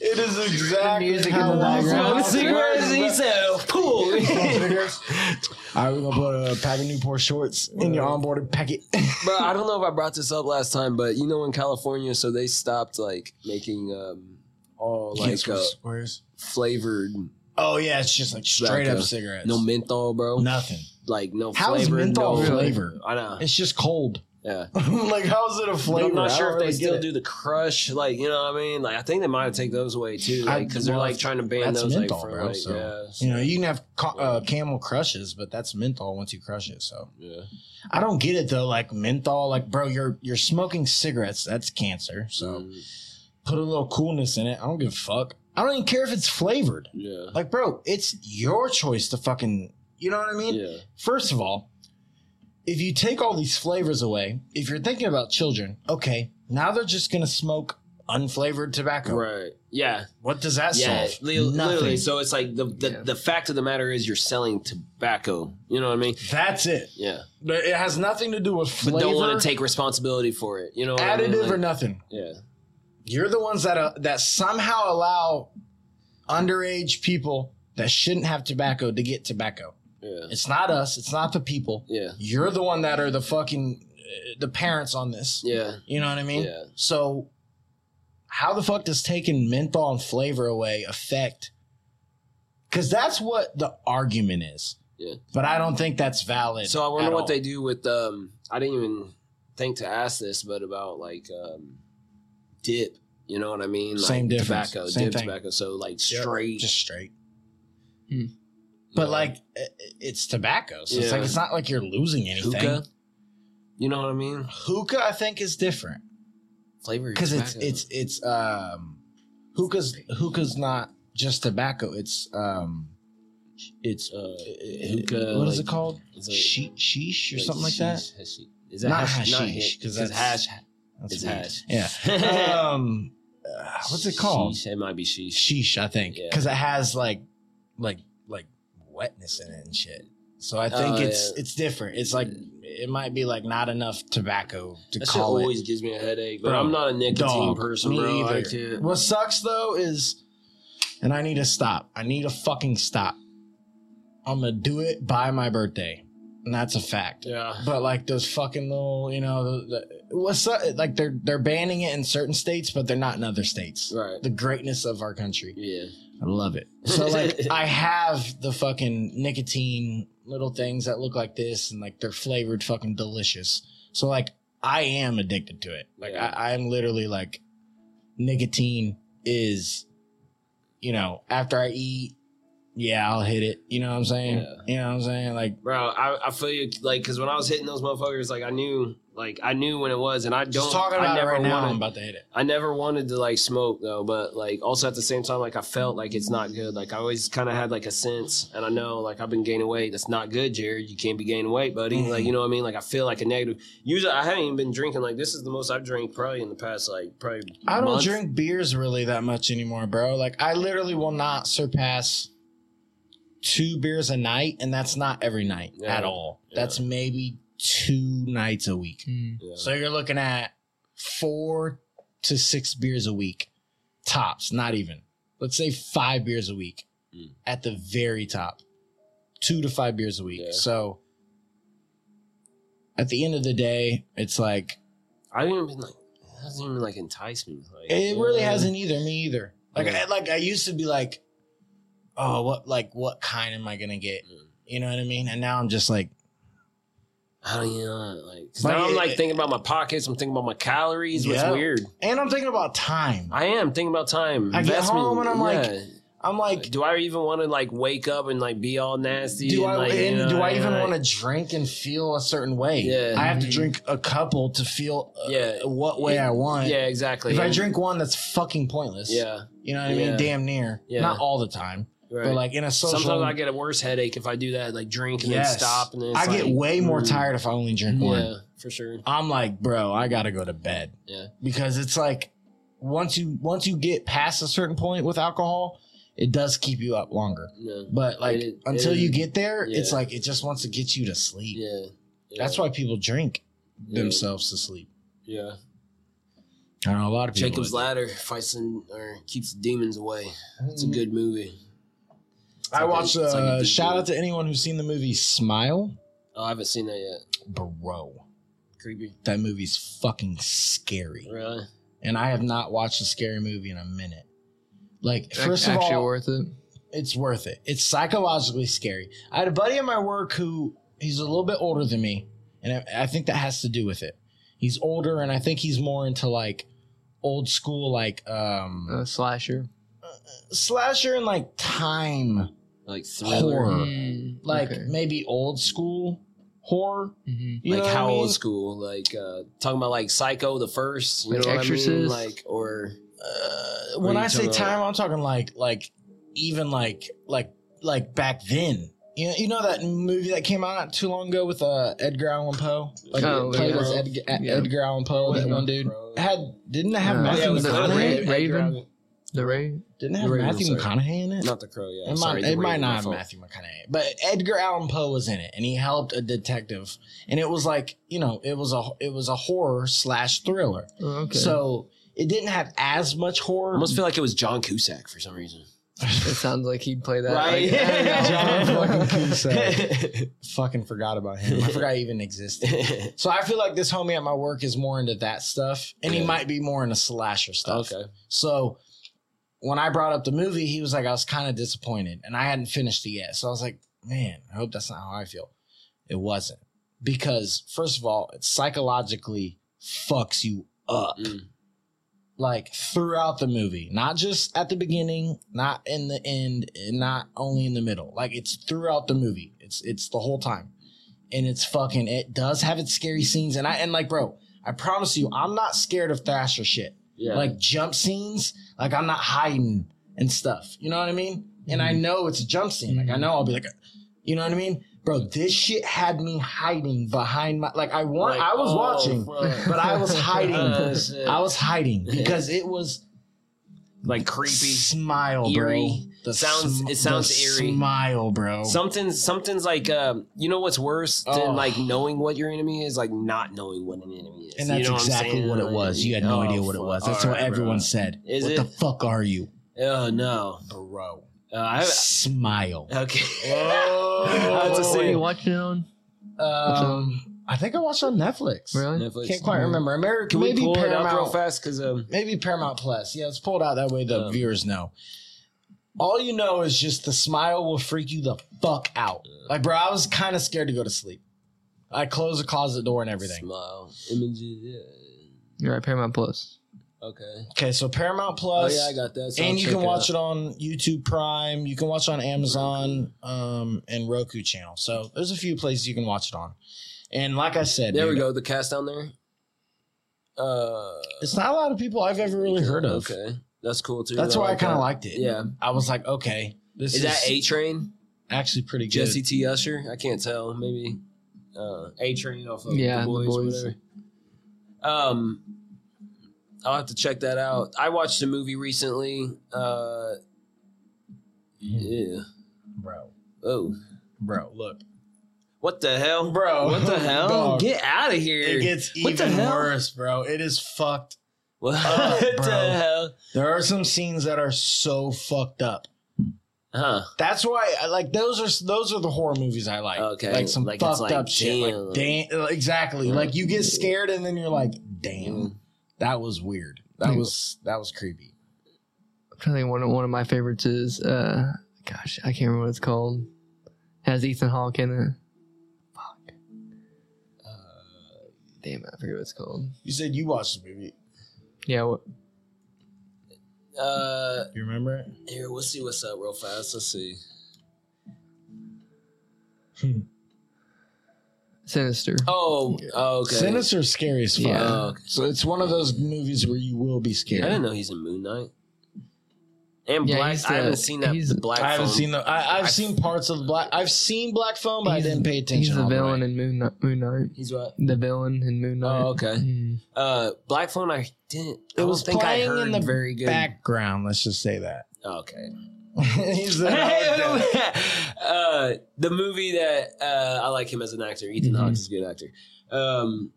it is exactly music in the I *laughs* background. feel. cigarettes, he said, "Pool." *laughs* All right, we're gonna put a pack of Newport shorts in your onboarded packet. *laughs* Bro, I don't know if I brought this up last time, but you know, in California, so they stopped like making um all like uh, squares. flavored, Oh yeah, it's just like straight Tobacco. up cigarettes. no menthol, bro. nothing. Like no How is flavor. menthol no, flavor? I know. It's just cold. Yeah. *laughs* like how's it a flavor? I'm not sure if they really still do the crush, like you know what I mean. Like I think they might have taken those away too, like because they're well, like trying to ban that's those menthol, like for bro, like so, yeah, You know, you can have ca- uh, camel crushes, but that's menthol once you crush it. So yeah. I don't get it though. Like menthol, like bro, you're you're smoking cigarettes. That's cancer. So Mm, put a little coolness in it. I don't give a fuck. I don't even care if it's flavored. yeah, Like, bro, it's your choice to fucking. You know what I mean? yeah, First of all, if you take all these flavors away, if you're thinking about children, okay, now they're just gonna smoke unflavored tobacco. right, yeah, What does that yeah. solve? li- Nothing. Literally, so it's like the the, Yeah. the fact of the matter is you're selling tobacco. You know what I mean? That's it. Yeah, But It has nothing to do with but flavor, don't want to take responsibility for it. You know, what I mean? additive Like, or nothing. Yeah, You're the ones that uh, that somehow allow underage people that shouldn't have tobacco to get tobacco. Yeah, It's not us. It's not the people. yeah, You're the one that are the fucking uh, the parents on this. yeah, You know what I mean? Yeah. So, how the fuck does taking menthol and flavor away affect? Because that's what the argument is. Yeah. But I don't think that's valid. So I wonder at what all. they do with um. I didn't even think to ask this, but about like um, dip. You know what I mean? Like Same difference. Tobacco, Same dip thing. tobacco. So like Yep, straight. just straight. Hmm. But Yeah. like, i- i- it's tobacco, so it's Yeah. like it's not like you're losing anything. hookah. You know what I mean? Hookah, I think, is different Flavor because it's tobacco. it's it's um, hookah's hookah's not just tobacco. It's um, it's Uh, hookah, What is like- it called? it's a- She- sheesh or something like that. sheesh, hashish. Is that Not hash? Not hashish, hash 'cause because that's- hash. That's It's weed. hash. Yeah. *laughs* um, uh, what's it called? Sheesh, It might be sheesh. Sheesh, I think, Yeah. because it has like, like, like wetness in it and shit. So I think Oh, it's yeah. it's different. It's like it might be like not enough tobacco to That shit always it. gives me a headache. But Bro, I'm not a nicotine Dog, person, me bro. Either. What sucks though is, and I need to stop. I need to fucking stop. I'm gonna do it by my birthday, and that's a fact. Yeah. But like those fucking little, you know, the, the, what's up? Like they're they're banning it in certain states, but they're not in other states. Right. The greatness of our country, Yeah. I love it. So like *laughs* I have the fucking nicotine little things that look like this, and like they're flavored fucking delicious. So like I am addicted to it. Like Yeah. I, I'm literally like nicotine is, you know, after I eat, yeah, I'll hit it. You know what I'm saying? Yeah. You know what I'm saying? Like Bro, I, I feel you like because when I was hitting those motherfuckers, like I knew, like I knew when it was, and I don't. just talking I about it never right now, wanted, I'm about to hit it. I never wanted to like smoke though, but like also at the same time, like I felt like it's not good. Like I always kind of had like a sense, and I know like I've been gaining weight. That's not good, Jared. You can't be gaining weight, buddy. Mhm. Like you know what I mean? Like I feel like a negative. Usually, I haven't even been drinking. Like this is the most I've drank probably in the past like probably. I don't month. drink beers really that much anymore, bro. Like I literally will not surpass two beers a night, and that's not every night Yeah. at all. Yeah. That's maybe two nights a week. Hmm. Yeah. So you're looking at four to six beers a week, tops. Not even. Let's say five beers a week Mm. at the very top. Two to five beers a week. Yeah. So at the end of the day, it's like I didn't even like. It hasn't even like enticed me. Like, It really yeah. hasn't either. Me either. Like Yeah. I like I used to be like, oh, what like what kind am I gonna get? Mm. You know what I mean? And now I'm just like, I don't you know like 'cause Like, now I'm like it- thinking about my pockets. I'm thinking about my calories. It's Yeah. weird. And I'm thinking about time. I am thinking about time. I get home and I'm like. I'm like, do I even want to like wake up and like be all nasty? do and, I like, you and know, do I even like- want to drink and feel a certain way? Yeah. I have to Mhm. drink a couple to feel uh, Yeah. what way I want. Yeah, exactly. If I drink one, that's fucking pointless. yeah, You know what I Yeah. mean? Damn near. Yeah. Not all the time, right. but like in a social. Sometimes I get a worse headache if I do that, like drink and Yes. then stop, and then it's I get like, way more mm, tired if I only drink one. Yeah, for sure. I'm like, bro, I gotta go to bed. Yeah. Because it's like once you once you get past a certain point with alcohol, it does keep you up longer. Yeah, But like It- it until you get there, it's like it just wants to get you to sleep. yeah. yeah. That's why people drink Yeah. themselves to sleep. Yeah, I don't know a lot of people. Jacob's Ladder fights and or keeps demons away. It's a Mm. good movie. I like watched. it's like a uh, good shout out to anyone who's seen the movie Smile, Oh, I haven't seen that yet. bro. Creepy. That movie's fucking scary, Really? and I have not watched a scary movie in a minute. Like, first of all, worth it. it's worth it. It's psychologically scary. I had a buddy at my work who he's a little bit older than me, and I, I think that has to do with it. He's older, and I think he's more into like old school, like um A slasher. slasher and like time, Like thriller. Horror. Mm, like okay. maybe old school horror. Mhm. Like what I how mean? old school? Like uh talking about like Psycho the first, you Like know what I mean? Exorcist? Like or Uh, when I say talking about- time, I'm talking like like even like like like back then. You know, you know that movie that came out not too long ago with uh, Edgar Allan Poe, like Oh, played yeah. as Edgar, Yeah. Edgar Allan Poe. That one dude had didn't it have Uh, Matthew yeah, it was the- the- McConaughey? Ra- Raven? The Ray. Didn't it The have Raven, Matthew sorry. McConaughey in it? not the crow, yeah. it Sorry, might, the it might not have fault. Matthew McConaughey, but Edgar Allan Poe was in it, and he helped a detective, and it was like you know, it was a it was a horror slash thriller. Oh, okay. So it didn't have as much horror. I horror. almost feel like it was John Cusack for some reason. it sounds like he'd play that. Right? Like, *laughs* John *laughs* fucking Cusack. fucking forgot about him. I forgot he even existed. *laughs* So I feel like this homie at my work is more into that stuff, and he might be more into slasher stuff. okay. So when I brought up the movie, he was like, I was kind of disappointed, and I hadn't finished it yet. So I was like, man, I hope that's not how I feel. It wasn't because first of all, it psychologically fucks you up. Mm. Like throughout the movie, not just at the beginning, not in the end, and not only in the middle. Like it's throughout the movie. It's it's the whole time, and it's fucking. It does have its scary scenes, and I and like, bro, I promise you, I'm not scared of Thrasher shit Yeah. like jump scenes. Like I'm not hiding and stuff. You know what I mean? And I mm-hmm. know it's a jump scene. Like I mm-hmm. know I'll be like, you know what I mean, bro? This shit had me hiding behind my. Like I want. Like, I was oh, watching, fuck. but I was hiding. *laughs* I was hiding because it was like creepy. smile, eerie. bro. The Sounds- it sounds the eerie. Smile, bro. Something's something's like um, you know what's worse than Oh. like knowing what your enemy is, like not knowing what an enemy is. and You that's know exactly saying? what it was. You had no Oh, idea what it was. That's All what everyone bro. said. Is what it? the fuck are you, Oh no. bro? Uh, I. Smile. Okay. Oh. *laughs* That's a what are you sin. watching it on? Um, I think I watched on Netflix. Really? Netflix. Can't quite remember. American, Can we maybe pull it Paramount. up real fast? Because um, Maybe Paramount Plus. Yeah, let's pull it out that way the Um, viewers know. All you know is just the smile will freak you the fuck out. Like, bro, I was kind of scared to go to sleep. I closed the closet door and everything. Smile images. Yeah. You're right, Paramount Plus. Okay. Okay, so Paramount Plus. Oh Plus. yeah, I got that. So and I'll you check can watch out. it on YouTube Prime. You can watch it on Amazon um, and Roku channel. So there's a few places you can watch it on. And like I said, There we go. The cast down there. Uh. It's not a lot of people I've ever really heard of. Okay, that's cool too. That's why I like kind of liked it. Yeah. I was like, okay, this Is is, that A Train? actually pretty good. Jesse T. Usher? I can't tell. Maybe uh, A Train off of Yeah, the The boys, Boys. whatever. Um, I'll have to check that out. I watched a movie recently. Uh, yeah. bro, Oh, bro, look, what the hell, Bro. What the *laughs* hell? Dog. Get out of here! it gets What the even hell? worse, bro. It is fucked. What up, *laughs* the hell? There are some scenes that are so fucked up. Huh? That's why, I like those are those are the horror movies I like. Okay, like some like fucked like, up shit. Like, damn, exactly. Like you get scared and then you're like, damn, Mm. that was weird. That was that was creepy. I'm trying to think one of, one of my favorites is uh gosh, I can't remember what it's called. Has Ethan Hawke in it. Fuck. Uh, damn, I forget what it's called. You said you watched the movie. Yeah, what, Uh, You remember it? here, we'll see what's up real fast. Let's see. Sinister. Oh, oh, okay. Sinister scary as fuck. Yeah. So it's one of those movies where you will be scared. I scared. didn't know he's in Moon Knight. And Yeah, Black. he's I haven't seen that. he's- Black. I haven't Phone. seen the. I, I've seen parts of Black. I've seen Black Phone, but I didn't pay attention. He's the all the villain way. in Moon Knight. Moon Knight. He's what? The villain in Moon Knight. Oh, okay. Mhm. Uh, Black Phone. I didn't. I It was think playing heard in the very good. background. Let's just say that. *laughs* Okay. He's the. *laughs* uh, the movie that uh, I like him as an actor. Ethan Mhm. Hawke is a good actor. Um,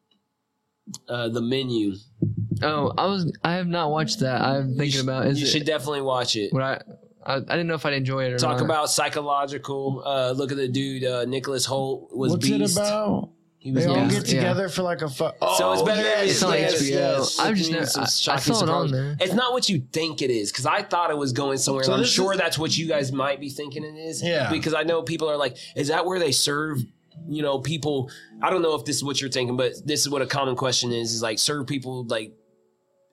uh, the menu. Oh, I was. I have not watched that. I'm thinking you about. Is you it? should definitely watch it. Would I, I? I didn't know if I'd enjoy it or Talk not. about psychological. Uh, look at the dude. Uh, Nicholas Hoult was What's Beast. it about? He was They all Yeah. get Yeah. together for like a fu- oh, So it's better- Yes, It's on yes, HBO. yes. I've just never. I, I shocking saw it on there. It's not what you think it is because I thought it was going somewhere. So I'm sure is- that's what you guys might be thinking it is. Yeah. Because I know people are like, is that where they serve? You know, people. I don't know if this is what you're thinking, but this is what a common question is: is like serve people like,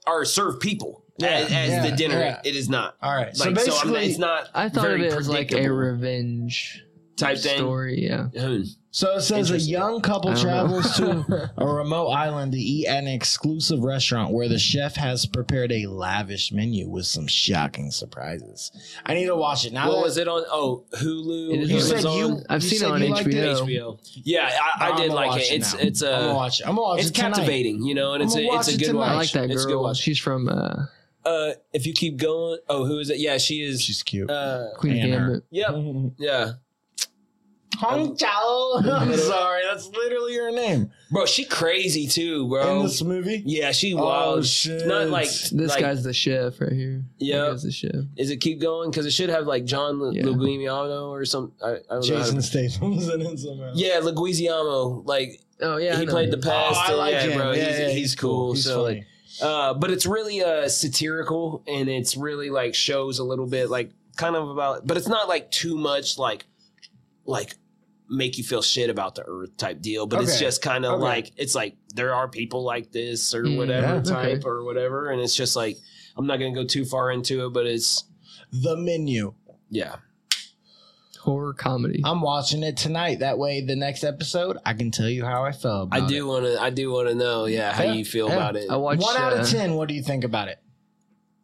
or serve people Yeah, as, as yeah, the dinner. yeah. It is not. All right, so Like, so, I'm, basically, it's not. I thought of it as like a revenge type thing. story. Yeah. Hmm. so it says a young couple I don't know. travels to *laughs* a remote island to eat at an exclusive restaurant where the chef has prepared a lavish menu with some shocking surprises. I need to watch it now. What that- was it on? Oh, Hulu. It is You said Amazon, you. I've you seen it on you liked HBO. HBO. Yeah, I, I did like watch it. It's now. it's I'm gonna uh, watch it. I'm gonna watch it's it captivating, you know, and I'm it's a, it's a watch it good tonight. watch. I like that It's good girl. watch. She's from uh, Uh, if you keep going, oh, who is it? Yeah, she is. She's cute. Uh, Queen And her. Gambit. yep, *laughs* yeah, Hong Chau. *laughs* I'm sorry, that's literally her name bro, she crazy too, bro. in this movie. yeah, she wild. Oh, shit. Not like This like, guy's the chef right here. Yeah. That guy's the chef. Is it keep going? Because it should have like John L- Yeah. Leguizamo or some. I, I don't know. how Jason to- Statham's *laughs* in it somehow. Yeah, Leguizamo. Like Oh yeah. He played the him. past. Oh, I like yeah, him. bro. Yeah, he's, yeah, he's cool. He's so funny. Uh, but it's really uh satirical and it's really like shows a little bit like kind of about but it's not like too much like like make you feel shit about the earth type deal but it's just kind of Okay. like it's like there are people like this or Mm, whatever yeah, type okay. or whatever and it's just like i'm not gonna go too far into it but it's the menu. yeah horror comedy. I'm watching it tonight. That way, the next episode, I can tell you how I felt. i About do want to i do want to know yeah how Yeah, you feel yeah. about it I it. watched One out uh, of ten. What do you think about it?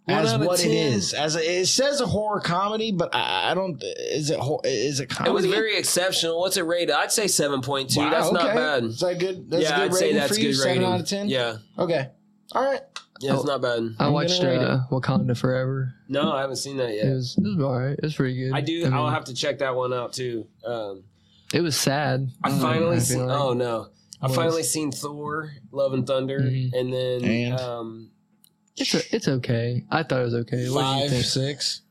One As what 10. it is, as a, it says a horror comedy, but I, I don't. Is it? hor- Is it comedy? it was very exceptional what's it rated i'd say 7.2 Wow, that's not bad Is that good? That's yeah a good i'd say rating that's for you. good Seven out of ten. yeah Okay. All right. yeah it's not bad I I'm watched gonna rate uh, Wakanda Forever. no i haven't seen that yet It was it was alright. It was pretty good. I do. mean, I'll have to check that one out too. Um, It was sad. I Mm, finally I seen. like. Oh no! I finally seen Thor: Love and Thunder, Mhm. and then And? um, It's a, it's okay. I thought it was okay. What do you Five, think? six.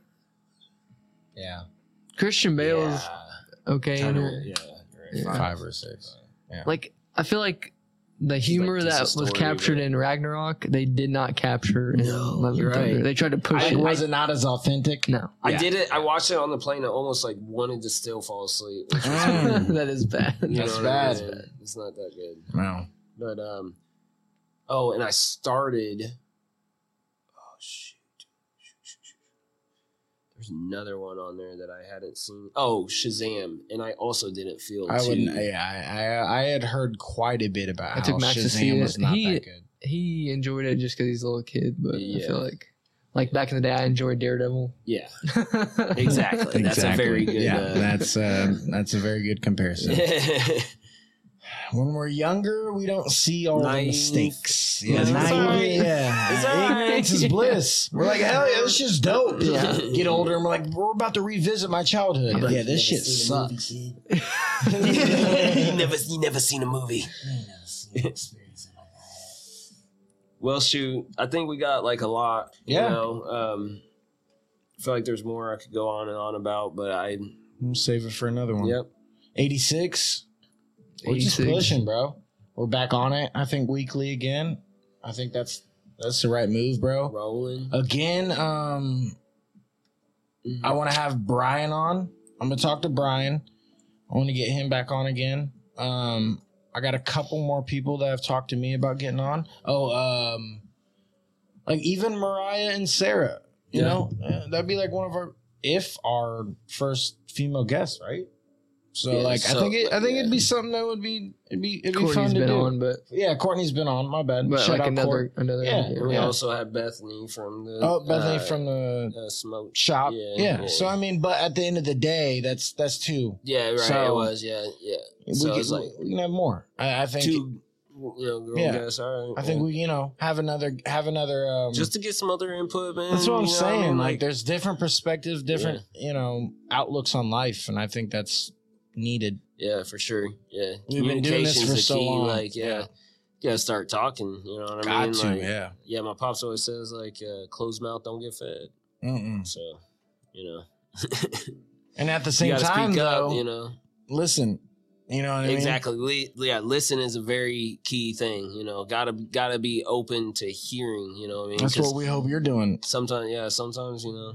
Yeah. Christian Bale's yeah, okay in kinda, it. yeah, Yeah. Five or six. Like I feel like the humor like, that "This is was story, captured but-" in Ragnarok, they did not capture in No, Love you're Thunder. right. They tried to push Like, it. was it not as authentic? no, I Yeah. did it. I watched it on the plane. I almost like wanted to still fall asleep. which was Mm. that is bad. *laughs* you That's know what I bad. mean? It's not that good. No. But um, oh, and I started. Oh shoot! Shoot, shoot, shoot. There's another one on there that I hadn't seen. Oh, Shazam, and I also didn't feel. I wouldn't. Yeah, I, I I had heard quite a bit about I how took Max to see it. was not He- that good. He enjoyed it just because he's a little kid, but I feel like like back in the day, I enjoyed Daredevil. Yeah, *laughs* exactly. That's a very good. Yeah, uh, that's uh, that's a very good comparison. *laughs* when we're younger, we don't see all Naive. the mistakes. Yeah, Yeah, it's naive, yeah. It's alright. Ignorance is bliss. We're like, hell yeah, this shit's dope. Yeah. Get older and we're like, we're about to revisit my childhood. Yeah. Yeah, this shit sucks. *laughs* you never, you never seen a movie. Well, shoot, I think we got like a lot. Yeah. You know, um, I feel like there's more I could go on and on about, but I. We'll save it for another one. Yep. 86. We're just 86. pushing, bro. We're back on it. I think weekly again. I think that's that's the right move, bro. Rolling. Again, um, Mhm. I want to have Brian on. I'm gonna talk to Brian. I want to get him back on again. Um, I got a couple more people that have talked to me about getting on. Oh, um, like even Mariah and Sarah. You Yeah. know, Uh, that'd be like one of our, if our first female guests, right? So Yeah, like, I think it, I think yeah. it'd be something that would be it'd be it'd be fun to been do. on, but Yeah, Courtney's been on. My bad. but Shout like out another Court. another. Yeah, And we yeah. also have Bethany from the Oh, Bethany uh, from the uh, smoke shop. Yeah, Yeah, yeah. So I mean, but at the end of the day, that's that's two. Yeah, right. So- it was. Yeah, yeah. We, So can, like we can have more. I, I think. two, you know, girl Yeah. All right. I think we, you know, have another have another. Um, just to get some other input, man. that's what I'm you know I saying. mean? like, there's different perspectives, different you know outlooks on life, and I think that's needed. yeah, for sure. Yeah, We've been doing this for the so key. long. Like, yeah, Yeah. you gotta start talking. You know what I Got mean? to, like, yeah. yeah. My pops always says like, uh, closed mouth don't get fed. Mm-mm. So, you know, *laughs* And at the same time, speak though, up. You know, listen. You know what I mean? exactly. Yeah, listen is a very key thing. You know, gotta gotta be open to hearing. You know, what I mean, that's what we hope you're doing. sometimes yeah sometimes you know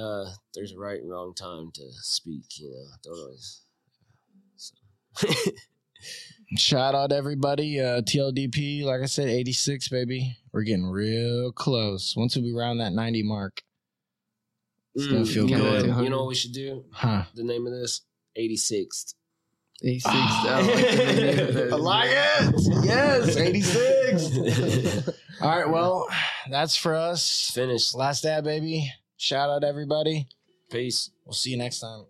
uh there's a right and wrong time to speak you know don't always so. *laughs* Shout out everybody. Uh, TLDP, like I said, 86, baby. We're getting real close. Once we round that 90 mark, It's gonna feel you know, good. what, you know what we should do huh? the name of this 86th 86. I like the it. I like it. Yes, *laughs* 86. *laughs* All right, well, that's for us. finished Last dab, baby. Shout out everybody. peace We'll see you next time.